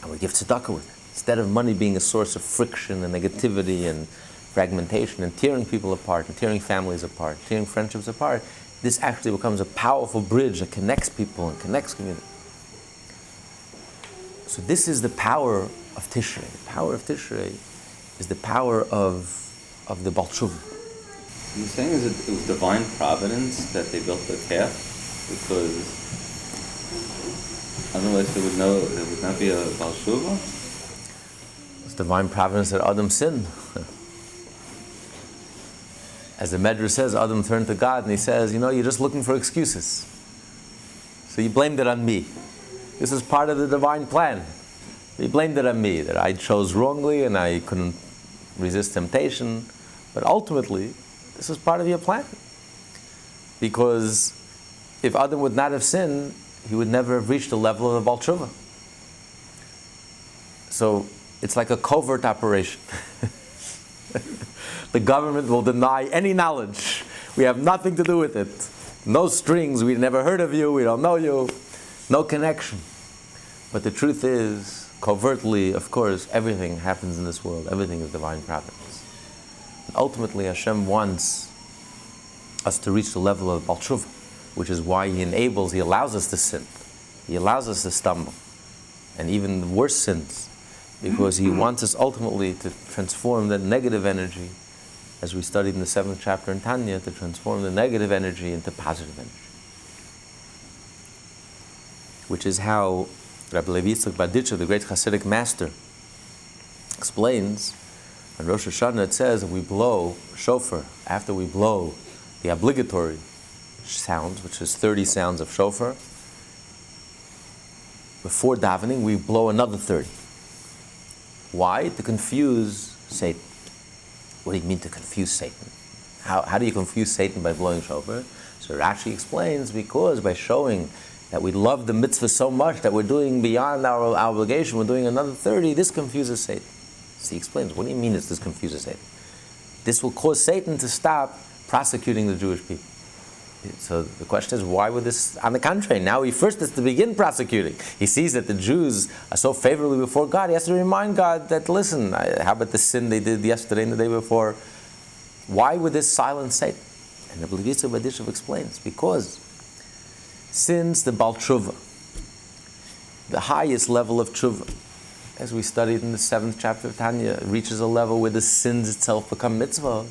and we give tzedakah with it. Instead of money being a source of friction and negativity and fragmentation and tearing people apart and tearing families apart, tearing friendships apart, this actually becomes a powerful bridge that connects people and connects community. So this is the power of Tishrei. The power of Tishrei is the power of, of the Balshuv. You're saying is it, it was divine providence that they built the calf? Because otherwise there would no there would not be a Balshuva? It's divine providence that Adam sinned. As the Medrash says, Adam turned to God and he says, You know, you're just looking for excuses. So you blamed it on me. This is part of the divine plan. He blamed it on me, that I chose wrongly and I couldn't resist temptation. But ultimately, this is part of your plan. Because if Adam would not have sinned, he would never have reached the level of the Baal Tshuva. So it's like a covert operation. the government will deny any knowledge. We have nothing to do with it. No strings, we never heard of you, we don't know you, no connection. But the truth is, covertly, of course, everything happens in this world, everything is divine providence. And ultimately, Hashem wants us to reach the level of Baal Tshuva, which is why He enables, He allows us to sin, He allows us to stumble, and even worse sins, because He wants us ultimately to transform that negative energy as we studied in the seventh chapter in Tanya, to transform the negative energy into positive energy. Which is how Rabbi Levi Yitzchak Berditchever, the great Hasidic master, explains on Rosh Hashanah it says we blow shofar after we blow the obligatory sounds, which is 30 sounds of shofar. Before davening, we blow another 30. Why? To confuse Satan. What do you mean to confuse Satan? How, how do you confuse Satan by blowing shofar? So Rashi explains because by showing that we love the mitzvah so much that we're doing beyond our obligation, we're doing another 30, this confuses Satan. So he explains, what do you mean this confuses Satan? This will cause Satan to stop prosecuting the Jewish people. So the question is, why would this? On the contrary, now he first has to begin prosecuting. He sees that the Jews are so favorably before God. He has to remind God that, listen, how about the sin they did yesterday and the day before? Why would this silence Satan? And the Blagitza Badishav explains because since the Baal Tshuva, the highest level of Tshuva, as we studied in the seventh chapter of Tanya, reaches a level where the sins itself become mitzvah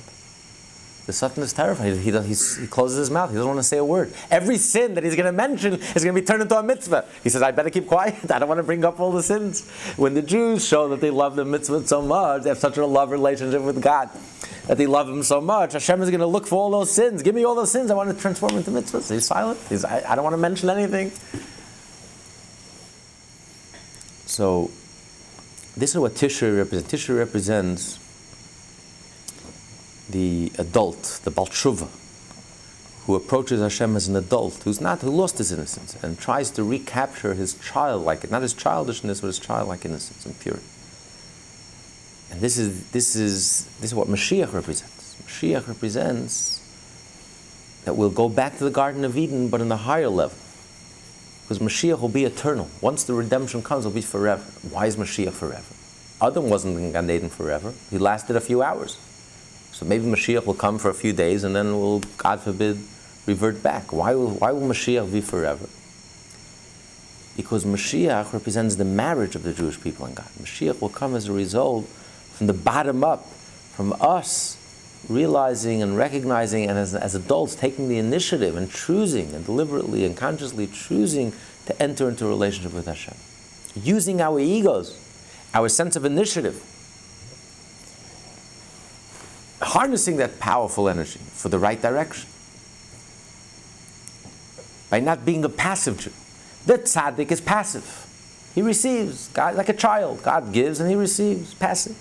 the Satan is terrified. He, does, he closes his mouth. He doesn't want to say a word. Every sin that he's going to mention is going to be turned into a mitzvah. He says, I better keep quiet. I don't want to bring up all the sins. When the Jews show that they love the mitzvah so much, they have such a love relationship with God, that they love him so much, Hashem is going to look for all those sins. Give me all those sins. I want to transform into mitzvahs. He's silent. He's, I, I don't want to mention anything. So, this is what Tishrei represents. Tishrei represents the adult, the Balshuva, who approaches Hashem as an adult, who's not, who lost his innocence, and tries to recapture his childlike, not his childishness, but his childlike innocence and purity. And this is, this is, this is what Mashiach represents. Mashiach represents that we'll go back to the Garden of Eden, but in a higher level. Because Mashiach will be eternal. Once the redemption comes, it'll be forever. Why is Mashiach forever? Adam wasn't in Gan Eden forever. He lasted a few hours. So maybe Mashiach will come for a few days and then will, God forbid, revert back. Why will, why will Mashiach be forever? Because Mashiach represents the marriage of the Jewish people and God. Mashiach will come as a result from the bottom up, from us realizing and recognizing and as, as adults taking the initiative and choosing and deliberately and consciously choosing to enter into a relationship with Hashem. Using our egos, our sense of initiative, harnessing that powerful energy for the right direction. By not being a passive Jew. The tzaddik is passive. He receives, God, like a child. God gives and he receives, passive.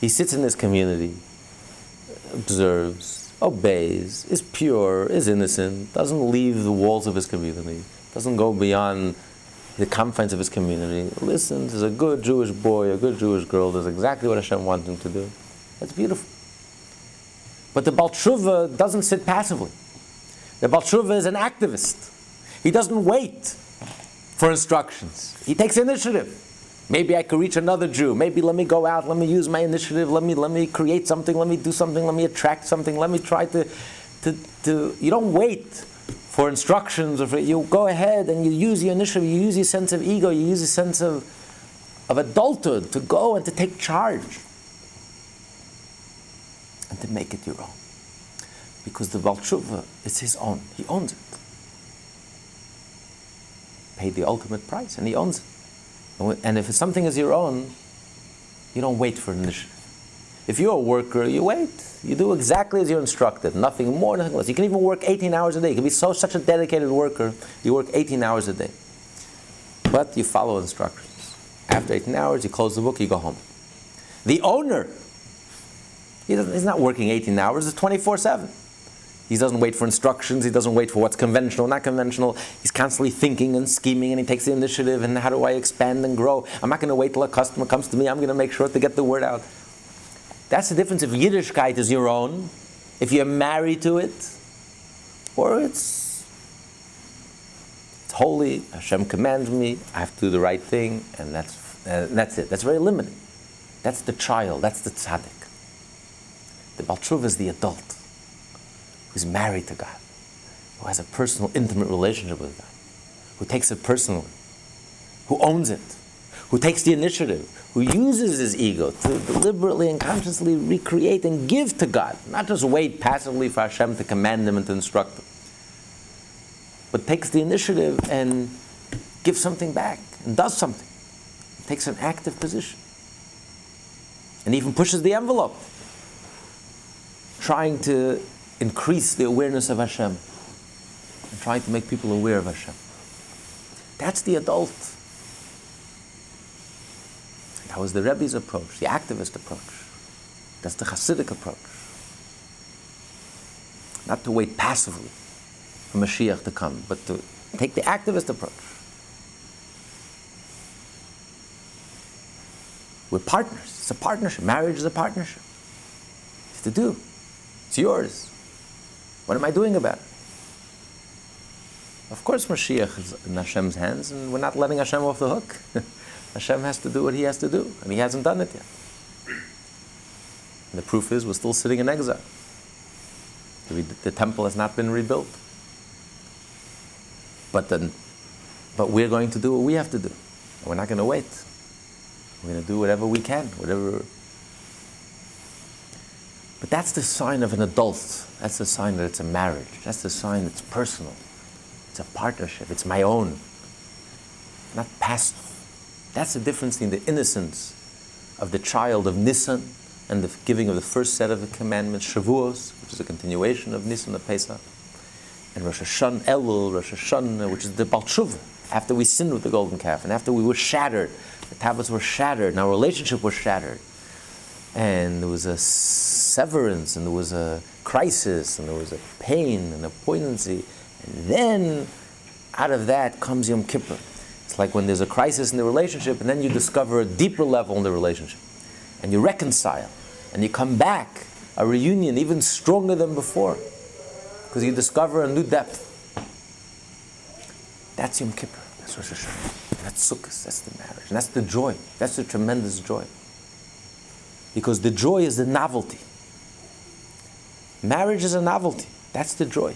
He sits in this community, observes, obeys, is pure, is innocent, doesn't leave the walls of his community, doesn't go beyond the confines of his community, listens, is a good Jewish boy, a good Jewish girl, does exactly what Hashem wants him to do. That's beautiful. But the Balshuva doesn't sit passively. The Balshuva is an activist. He doesn't wait for instructions. He takes initiative. Maybe I could reach another Jew. Maybe let me go out. Let me use my initiative. Let me let me create something. Let me do something. Let me attract something. Let me try to, to, to. You don't wait for instructions or for, you go ahead and you use your initiative. You use your sense of ego. You use your sense of of adulthood to go and to take charge and to make it your own. Because the Baal Tshuva is his own. He owns it. Paid the ultimate price, and he owns it. And if something is your own, you don't wait for an initiative. If you're a worker, you wait. You do exactly as you're instructed, nothing more, nothing less. You can even work 18 hours a day. You can be so such a dedicated worker, you work 18 hours a day. But you follow instructions. After 18 hours, you close the book, you go home. The owner he he's not working 18 hours, it's 24 7. He doesn't wait for instructions, he doesn't wait for what's conventional, not conventional. He's constantly thinking and scheming and he takes the initiative and how do I expand and grow? I'm not going to wait till a customer comes to me, I'm going to make sure to get the word out. That's the difference if Yiddishkeit is your own, if you're married to it, or it's, it's holy, Hashem commands me, I have to do the right thing, and that's, uh, that's it. That's very limiting. That's the child, that's the tzaddik. The Baal Tshuva is the adult who's married to God, who has a personal, intimate relationship with God, who takes it personally, who owns it, who takes the initiative, who uses his ego to deliberately and consciously recreate and give to God, not just wait passively for Hashem to command him and to instruct him, but takes the initiative and gives something back and does something, takes an active position, and even pushes the envelope, trying to increase the awareness of Hashem and trying to make people aware of Hashem. That's the adult. That was the Rebbe's approach, the activist approach. That's the Hasidic approach. Not to wait passively for Mashiach to come, but to take the activist approach. We're partners. It's a partnership. Marriage is a partnership. It's to do. It's yours. What am I doing about it? Of course, Mashiach is in Hashem's hands, and we're not letting Hashem off the hook. Hashem has to do what He has to do, and He hasn't done it yet. And the proof is, we're still sitting in exile. The, the temple has not been rebuilt. But then, but we're going to do what we have to do. We're not going to wait. We're going to do whatever we can, whatever. But that's the sign of an adult. That's the sign that it's a marriage. That's the sign it's personal. It's a partnership. It's my own, not passive. That's the difference in the innocence of the child of Nisan and the giving of the first set of the commandments, Shavuos, which is a continuation of Nisan of Pesach, and Rosh Hashanah, Elul, Rosh Hashanah, which is the Balshuva, after we sinned with the golden calf, and after we were shattered, the tablets were shattered, and our relationship was shattered. And there was a severance, and there was a crisis, and there was a pain and a poignancy. And then out of that comes Yom Kippur. It's like when there's a crisis in the relationship, and then you discover a deeper level in the relationship. And you reconcile, and you come back, a reunion even stronger than before, because you discover a new depth. That's Yom Kippur. That's Rosh Hashanah. That's Sukkot. That's the marriage. And that's the joy. That's the tremendous joy. Because the joy is the novelty. Marriage is a novelty. That's the joy.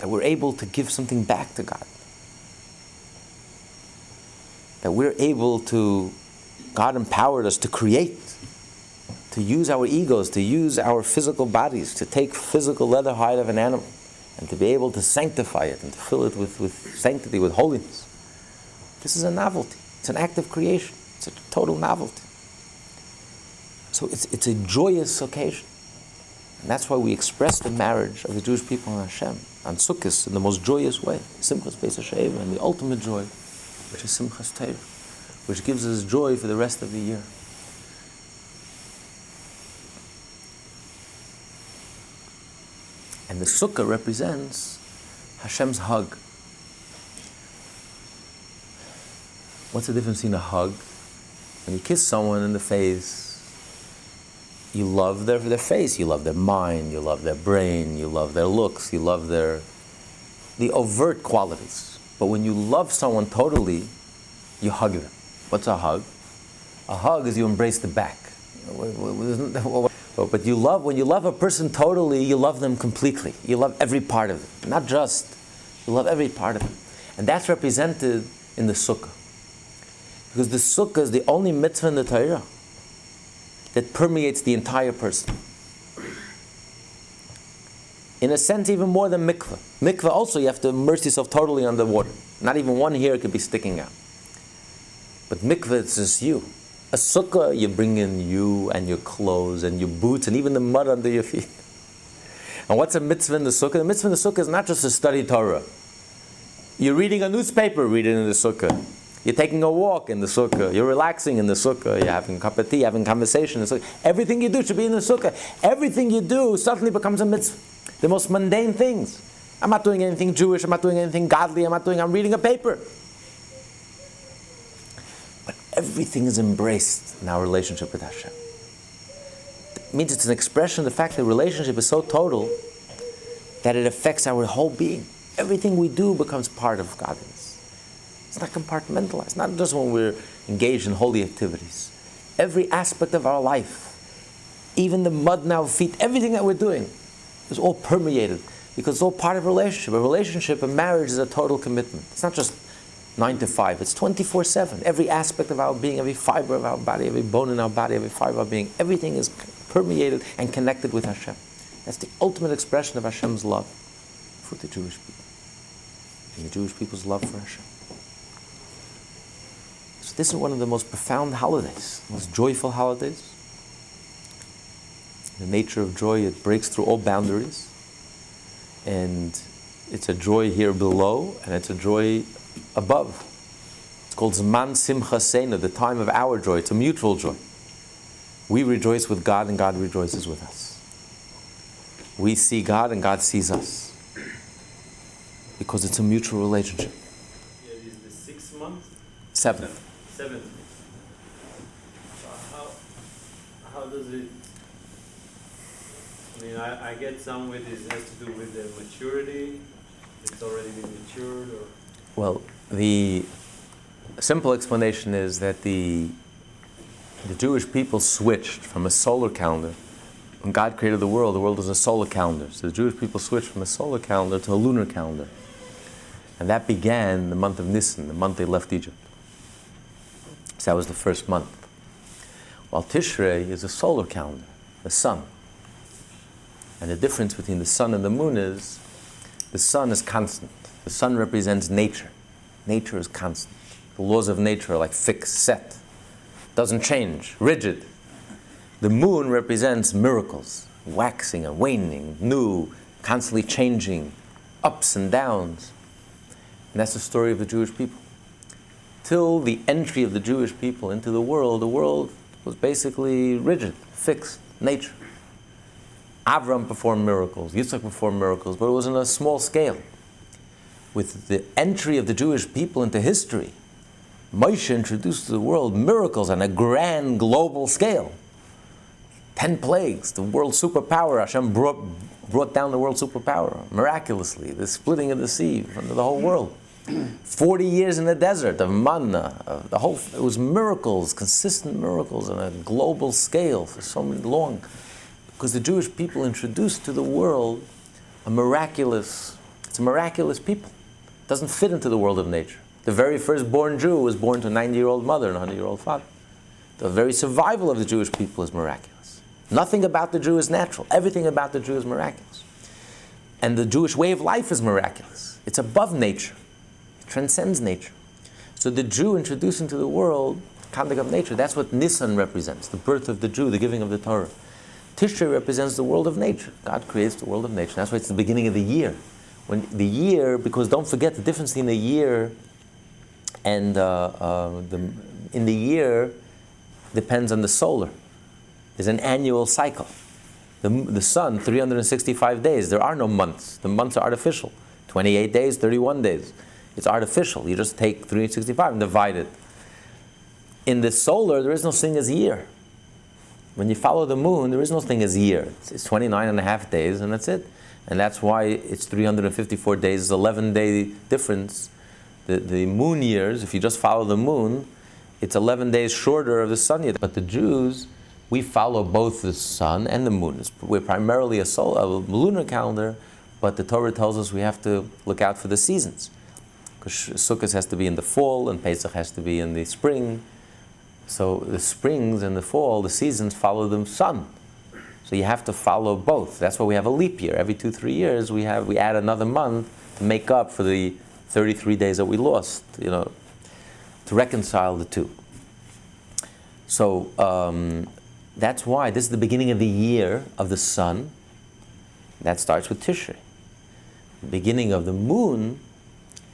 That we're able to give something back to God. That we're able to, God empowered us to create, to use our egos, to use our physical bodies, to take physical leather hide of an animal, and to be able to sanctify it and to fill it with, with sanctity, with holiness. This is a novelty. It's an act of creation. It's a total novelty. So it's, it's a joyous occasion. And that's why we express the marriage of the Jewish people and Hashem on Sukkot in the most joyous way. Simchas Hashem, and the ultimate joy, which is Simchas Torah, which gives us joy for the rest of the year. And the Sukkah represents Hashem's hug. What's the difference between a hug? When you kiss someone in the face, you love their, their face, you love their mind, you love their brain, you love their looks, you love their the overt qualities. But when you love someone totally, you hug them. What's a hug? A hug is you embrace the back. But you love when you love a person totally, you love them completely. You love every part of them, not just. You love every part of them, and that's represented in the sukkah. Because the sukkah is the only mitzvah in the Torah that permeates the entire person. In a sense, even more than mikveh. Mikveh also, you have to immerse yourself totally under water. Not even one hair could be sticking out. But mikveh, it's just you. A sukkah, you bring in you and your clothes and your boots and even the mud under your feet. And what's a mitzvah in the sukkah? The mitzvah in the sukkah is not just to study Torah. You're reading a newspaper, read it in the sukkah. You're taking a walk in the sukkah. You're relaxing in the sukkah. You're having a cup of tea, having conversation sukkah. Everything you do should be in the sukkah. Everything you do suddenly becomes a mitzvah. The most mundane things. I'm not doing anything Jewish. I'm not doing anything godly. I'm not doing. I'm reading a paper. But everything is embraced in our relationship with Hashem. It means it's an expression of the fact that relationship is so total that it affects our whole being. Everything we do becomes part of godliness. It's not compartmentalized, not just when we're engaged in holy activities. Every aspect of our life, even the mud in our feet, everything that we're doing is all permeated because it's all part of a relationship. A relationship, a marriage is a total commitment. It's not just nine to five, it's 24 7. Every aspect of our being, every fiber of our body, every bone in our body, every fiber of our being, everything is permeated and connected with Hashem. That's the ultimate expression of Hashem's love for the Jewish people and the Jewish people's love for Hashem. This is one of the most profound holidays, most joyful holidays. The nature of joy, it breaks through all boundaries. And it's a joy here below, and it's a joy above. It's called Zman Simchaseinu, the time of our joy. It's a mutual joy. We rejoice with God, and God rejoices with us. We see God, and God sees us. Because it's a mutual relationship. Yeah, it is the sixth month, Seventh. Seventh. So how, how does it? I mean, I, I get some with it has to do with the maturity. It's already been matured, or Well, the simple explanation is that the, the Jewish people switched from a solar calendar. When God created the world, the world was a solar calendar. So the Jewish people switched from a solar calendar to a lunar calendar. And that began the month of Nisan, the month they left Egypt. So that was the first month. While Tishrei is a solar calendar, the sun. And the difference between the sun and the moon is the sun is constant. The sun represents nature. Nature is constant. The laws of nature are like fixed, set, doesn't change, rigid. The moon represents miracles, waxing and waning, new, constantly changing, ups and downs. And that's the story of the Jewish people. Till the entry of the Jewish people into the world, the world was basically rigid, fixed, nature. Avram performed miracles, Yitzhak performed miracles, but it was on a small scale. With the entry of the Jewish people into history, Moshe introduced to the world miracles on a grand global scale. Ten plagues, the world superpower. Hashem brought, brought down the world superpower miraculously, the splitting of the sea from the whole world. 40 years in the desert of manna, of the whole, it was miracles, consistent miracles on a global scale for so long. Because the Jewish people introduced to the world a miraculous, it's a miraculous people. It doesn't fit into the world of nature. The very first born Jew was born to a 90 year old mother and a 100 year old father. The very survival of the Jewish people is miraculous. Nothing about the Jew is natural. Everything about the Jew is miraculous. And the Jewish way of life is miraculous. It's above nature. Transcends nature. So the Jew introduced into the world conduct of nature. That's what Nisan represents, the birth of the Jew, the giving of the Torah. Tishrei represents the world of nature. God creates the world of nature. That's why it's the beginning of the year. When the year, because don't forget the difference in the year and uh, uh, the, in the year depends on the solar. There's an annual cycle. The, the sun, 365 days. There are no months. The months are artificial. 28 days, 31 days. It's artificial. You just take 365 and divide it. In the solar, there is no thing as year. When you follow the moon, there is no thing as year. It's, it's 29 and a half days, and that's it. And that's why it's 354 days, it's 11 day difference. The, the moon years, if you just follow the moon, it's 11 days shorter of the sun year. But the Jews, we follow both the sun and the moon. We're primarily a, sol- a lunar calendar, but the Torah tells us we have to look out for the seasons. Because Sukkot has to be in the fall, and Pesach has to be in the spring. So the springs and the fall, the seasons follow the sun. So you have to follow both. That's why we have a leap year. Every two, three years, we have we add another month to make up for the 33 days that we lost. You know, to reconcile the two. So um, that's why this is the beginning of the year of the sun. That starts with Tishrei. The beginning of the moon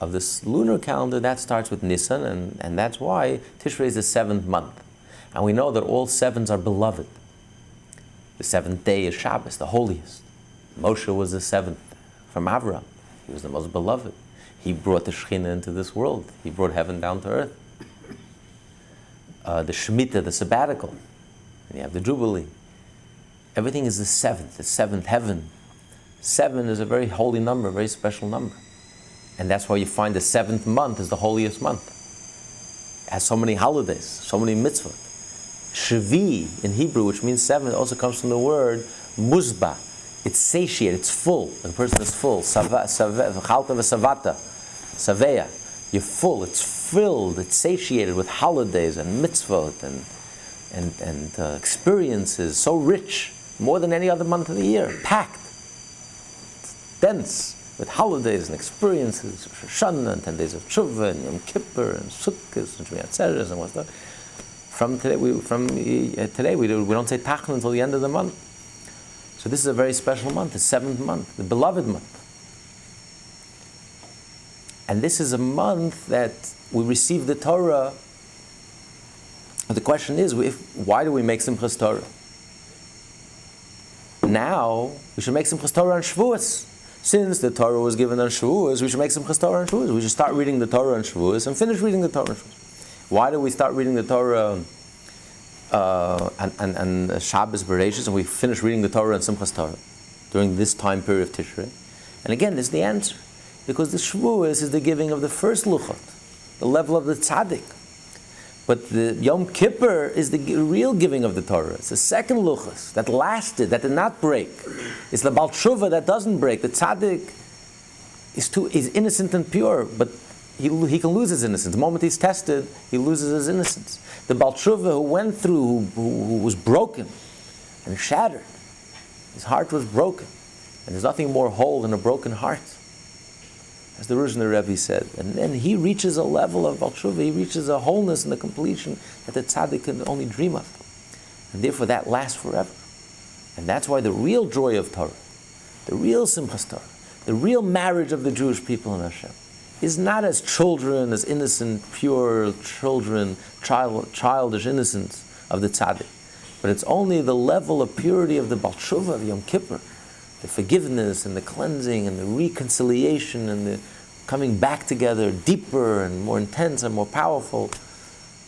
of this lunar calendar, that starts with Nisan, and, and that's why Tishrei is the seventh month. And we know that all sevens are beloved. The seventh day is Shabbos, the holiest. Moshe was the seventh from Avram. He was the most beloved. He brought the Shekhinah into this world. He brought heaven down to earth. Uh, the Shemitah, the sabbatical. And you have the Jubilee. Everything is the seventh, the seventh heaven. Seven is a very holy number, a very special number. And that's why you find the seventh month is the holiest month. It has so many holidays, so many mitzvot. Shvi in Hebrew, which means seven, also comes from the word muzba. It's satiated, it's full. The person is full. Sava- save- Chalta v'savata. Saveya. You're full, it's filled, it's satiated with holidays and mitzvot and, and, and uh, experiences, so rich, more than any other month of the year, packed, it's dense with holidays and experiences, Rosh Hashanah and 10 days of Tshuva and Yom Kippur and Sukkot and Shmini Atzeres and what's. From today, we, from uh, today we, do, we don't say Tachan until the end of the month. So this is a very special month, the seventh month, the beloved month. And this is a month that we receive the Torah. The question is, if, why do we make Simchas Torah? Now, we should make Simchas Torah on Shavuos. Since the Torah was given on Shavuos, we should make some Torah on Shavuos. We should start reading the Torah on Shavuos and finish reading the Torah on Shavuos. Why do we start reading the Torah uh, and, and, and Shabbos Bereshis and we finish reading the Torah and Simchas Torah during this time period of Tishrei? And again, this is the answer. Because the Shavuos is the giving of the first Luchot, the level of the Tzaddik. But the Yom Kippur is the real giving of the Torah. It's the second Luchos that lasted, that did not break. It's the Baal Tshuva that doesn't break. The Tzaddik is, too, is innocent and pure, but he, he can lose his innocence. The moment he's tested, he loses his innocence. The Baal Tshuva who went through, who, who was broken and shattered, his heart was broken. And there's nothing more whole than a broken heart as the Ruzhner Rebbe said. And then he reaches a level of Baal Tshuva, he reaches a wholeness and a completion that the tzaddik can only dream of. And therefore that lasts forever. And that's why the real joy of Torah, the real Simchas Torah, the real marriage of the Jewish people and Hashem, is not as children, as innocent, pure children, child, childish innocence of the tzaddik. But it's only the level of purity of the Baal Tshuva of Yom Kippur, the forgiveness and the cleansing and the reconciliation and the coming back together deeper and more intense and more powerful.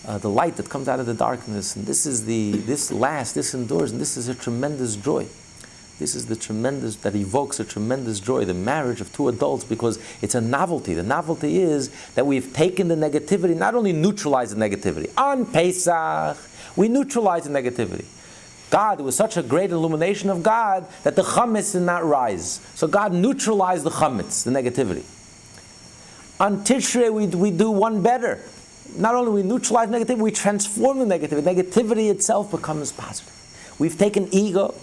Uh, the light that comes out of the darkness, and this is the this lasts, this endures, and this is a tremendous joy. This is the tremendous that evokes a tremendous joy, the marriage of two adults, because it's a novelty. The novelty is that we've taken the negativity, not only neutralized the negativity. On Pesach, we neutralize the negativity. God, it was such a great illumination of God that the chametz did not rise. So God neutralized the chametz, the negativity. On Tishrei, we, we do one better. Not only we neutralize negativity, we transform the negativity. Negativity itself becomes positive. We've taken ego,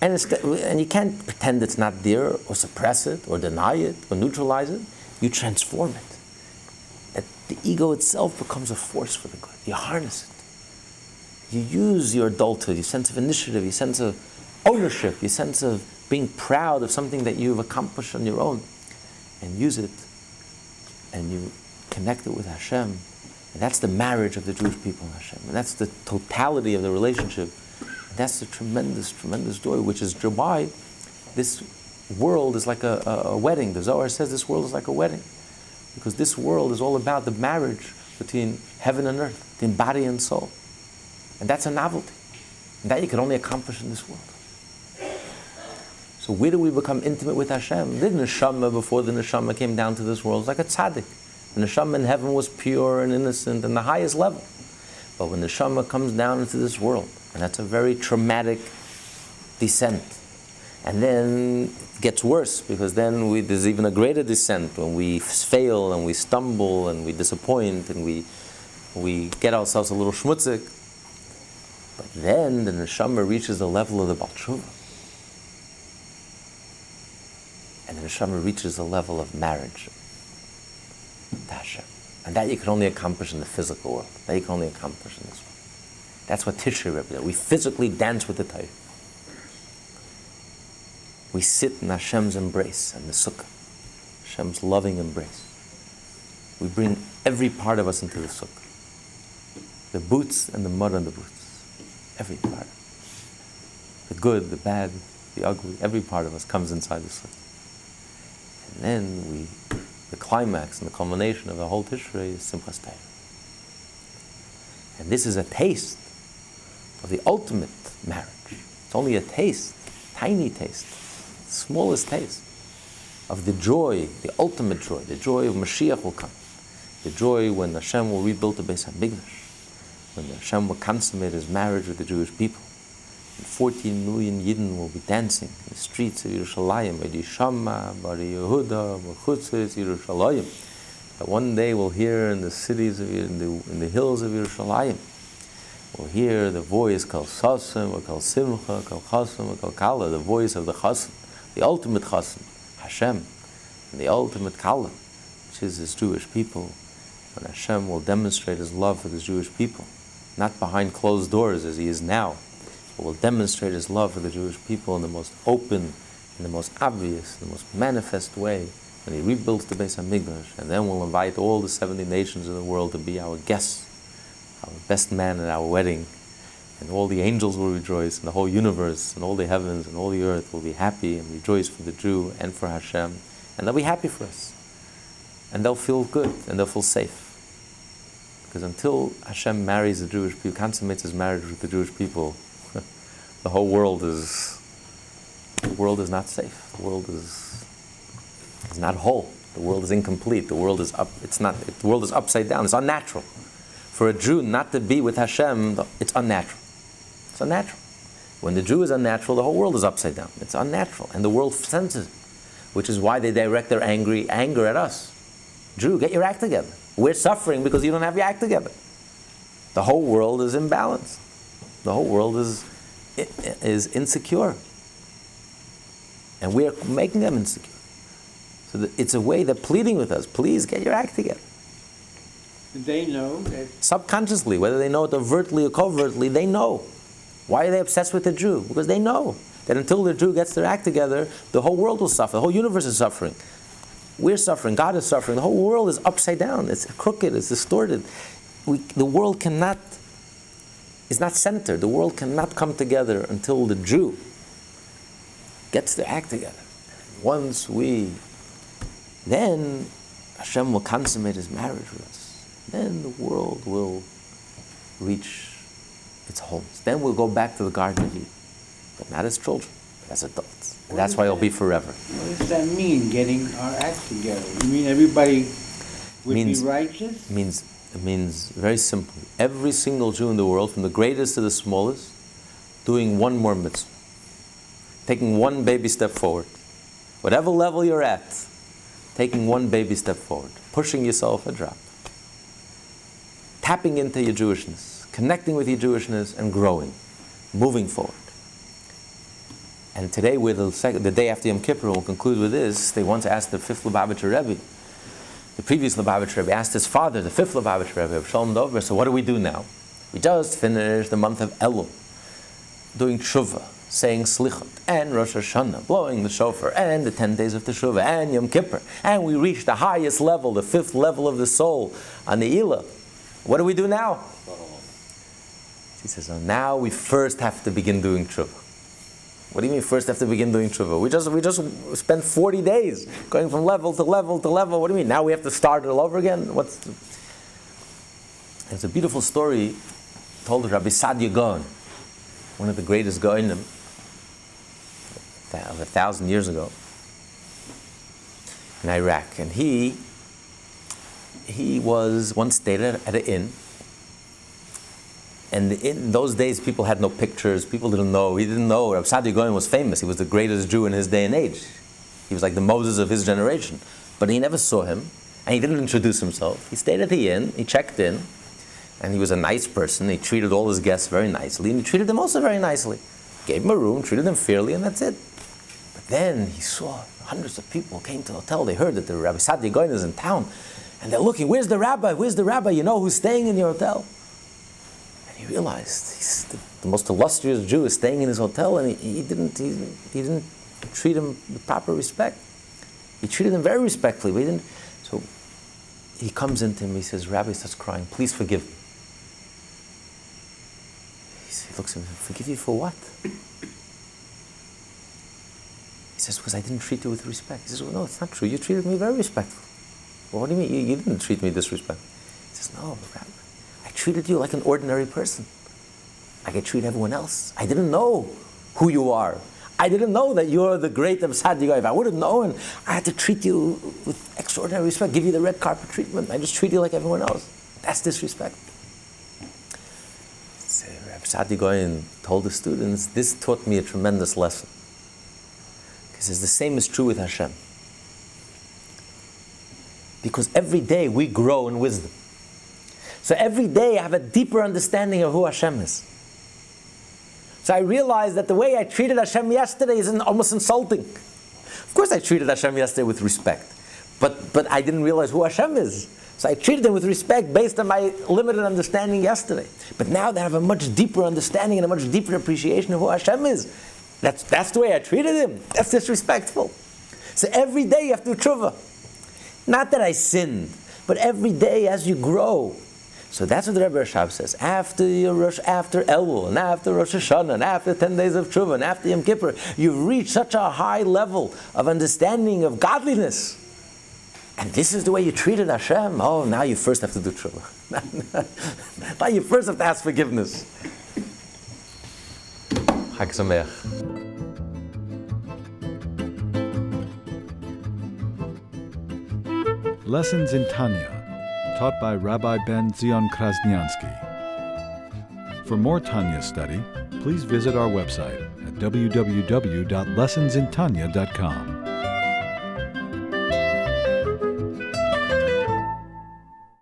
and, and you can't pretend it's not there, or suppress it, or deny it, or neutralize it. You transform it. That the ego itself becomes a force for the good. You harness it. You use your adulthood, your sense of initiative, your sense of ownership, your sense of being proud of something that you've accomplished on your own, and use it, and you connect it with Hashem. And that's the marriage of the Jewish people and Hashem. And that's the totality of the relationship. And that's the tremendous, tremendous joy, which is why this world is like a, a, a wedding. The Zohar says this world is like a wedding. Because this world is all about the marriage between heaven and earth, between body and soul. And that's a novelty. And that you can only accomplish in this world. So where do we become intimate with Hashem? The neshama before the neshama came down to this world like a tzaddik. The neshama in heaven was pure and innocent and the highest level. But when the neshama comes down into this world, and that's a very traumatic descent, and then it gets worse because then we, there's even a greater descent when we fail and we stumble and we disappoint and we we get ourselves a little schmutzig. But then the neshama reaches the level of the Baal And the neshama reaches the level of marriage to Hashem. And that you can only accomplish in the physical world. That you can only accomplish in this world. That's what Tishrei represents. We physically dance with the Torah. We sit in Hashem's embrace and the sukkah, Hashem's loving embrace. We bring every part of us into the sukkah. The boots and the mud on the boots. Every part. The good, the bad, the ugly, every part of us comes inside the sukkah. And then we, the climax and the culmination of the whole Tishrei is Simchas Torah. And this is a taste of the ultimate marriage. It's only a taste, tiny taste, smallest taste of the joy, the ultimate joy, the joy of Mashiach will come. The joy when Hashem will rebuild the Beis HaMikdash, when Hashem will consummate his marriage with the Jewish people. And 14 million Yidden will be dancing in the streets of Yerushalayim, Edi Shama, Bari Yehuda, Mechutzes, Yerushalayim. That one day we'll hear in the cities, of, in the, in the hills of Yerushalayim, we'll hear the voice Kal Sasim, or Kal Simcha, Kal Chasim, or Kal Kala, the voice of the Chasim, the ultimate Chasim, Hashem, and the ultimate Kala, which is his Jewish people. And Hashem will demonstrate his love for the Jewish people, not behind closed doors as he is now, but will demonstrate his love for the Jewish people in the most open, in the most obvious, in the most manifest way when he rebuilds the Beis Hamikdash, and then we'll invite all the 70 nations of the world to be our guests, our best man at our wedding, and all the angels will rejoice, and the whole universe, and all the heavens, and all the earth will be happy and rejoice for the Jew and for Hashem, and they'll be happy for us. And they'll feel good, and they'll feel safe. Because until Hashem marries the Jewish people, consummates his marriage with the Jewish people, the whole world is the world is not safe. The world is is not whole. The world is incomplete. The world is up. It's not. The world is upside down. It's unnatural. For a Jew not to be with Hashem, it's unnatural. It's unnatural. When the Jew is unnatural, the whole world is upside down. It's unnatural, and the world senses it, which is why they direct their angry anger at us. Jew, get your act together. We're suffering because you don't have your act together. The whole world is imbalanced. The whole world is is insecure, and we are making them insecure. So it's a way they're pleading with us. Please get your act together. They know that Subconsciously, whether they know it overtly or covertly, they know. Why are they obsessed with the Jew? Because they know that until the Jew gets their act together, the whole world will suffer. The whole universe is suffering. We're suffering. God is suffering. The whole world is upside down. It's crooked. It's distorted. We, the world cannot is not centered. The world cannot come together until the Jew gets their act together. Once we, then Hashem will consummate His marriage with us. Then the world will reach its wholeness. Then we'll go back to the Garden of Eden, but not as children, but as adults. And that's why it'll be forever. what does that mean? Getting our act together. You mean everybody would Means- be righteous? Means it means very simply every single Jew in the world, from the greatest to the smallest, doing one more mitzvah, taking one baby step forward, whatever level you're at, taking one baby step forward, pushing yourself a drop, tapping into your Jewishness, connecting with your Jewishness, and growing, moving forward. And today, we're the, the day after Yom Kippur, we'll conclude with this. They once asked the fifth Lubavitcher Rebbe, the previous Lubavitcher Rebbe asked his father, the fifth Lubavitcher Rebbe, Shalom DovBer, so what do we do now? We just finished the month of Elul, doing tshuva, saying slichot, and Rosh Hashanah, blowing the shofar, and the 10 days of Teshuvah, and Yom Kippur, and we reached the highest level, the fifth level of the soul, on the Ilah. What do we do now? He says, "Oh, now we first have to begin doing tshuva. What do you mean first have to begin doing tshuva? We just we just spent 40 days going from level to level to level. What do you mean? Now we have to start it all over again? What's the... It's a beautiful story told Rabbi Sadia Gaon, one of the greatest Gaonim of a thousand years ago in Iraq. And he he was once stayed at an inn and in those days, people had no pictures. People didn't know. He didn't know. Rabbi Sadia Gaon was famous. He was the greatest Jew in his day and age. He was like the Moses of his generation. But he never saw him, and he didn't introduce himself. He stayed at the inn. He checked in, and he was a nice person. He treated all his guests very nicely, and he treated them also very nicely. Gave them a room, treated them fairly, and that's it. But then he saw hundreds of people came to the hotel. They heard that the Rabbi Sadia Gaon is in town, and they're looking. Where's the rabbi? Where's the rabbi? You know who's staying in your hotel? He realized he's the, the, most illustrious Jew is staying in his hotel, and he, he didn't he, he, didn't treat him with proper respect. He treated him very respectfully, but he didn't. So he comes into him. He says, "Rabbi starts crying. Please forgive me." He looks at him. Forgive you for what? He says, "Because I didn't treat you with respect." He says, "Well, no, it's not true. You treated me very respectful." Well, what do you mean? You, you didn't treat me disrespectful. He says, "No, Rabbi." Treated you like an ordinary person, like I treat everyone else. I didn't know who you are. I didn't know that you're the great Sadia If I would have known, I had to treat you with extraordinary respect, give you the red carpet treatment. I just treat you like everyone else. That's disrespect. So Gaon told the students, this taught me a tremendous lesson. Because the same is true with Hashem. Because every day we grow in wisdom. So every day I have a deeper understanding of who Hashem is. So I realize that the way I treated Hashem yesterday is almost insulting. Of course, I treated Hashem yesterday with respect, but, but I didn't realize who Hashem is. So I treated him with respect based on my limited understanding yesterday. But now that I have a much deeper understanding and a much deeper appreciation of who Hashem is, that's, that's the way I treated him. That's disrespectful. So every day you have to tshuva. Not that I sinned, but every day as you grow. So that's what the Rebbe Rashab says. After your Rosh, after Elul, and after Rosh Hashanah, and after 10 days of Tshuva, and after Yom Kippur, you've reached such a high level of understanding of godliness. And this is the way you treated Hashem. Oh, now you first have to do Tshuva. now you first have to ask forgiveness. Chag Sameach. Lessons in Tanya, taught by Rabbi Ben Zion Krasniansky. For more Tanya study, please visit our website at www.lessonsintanya.com.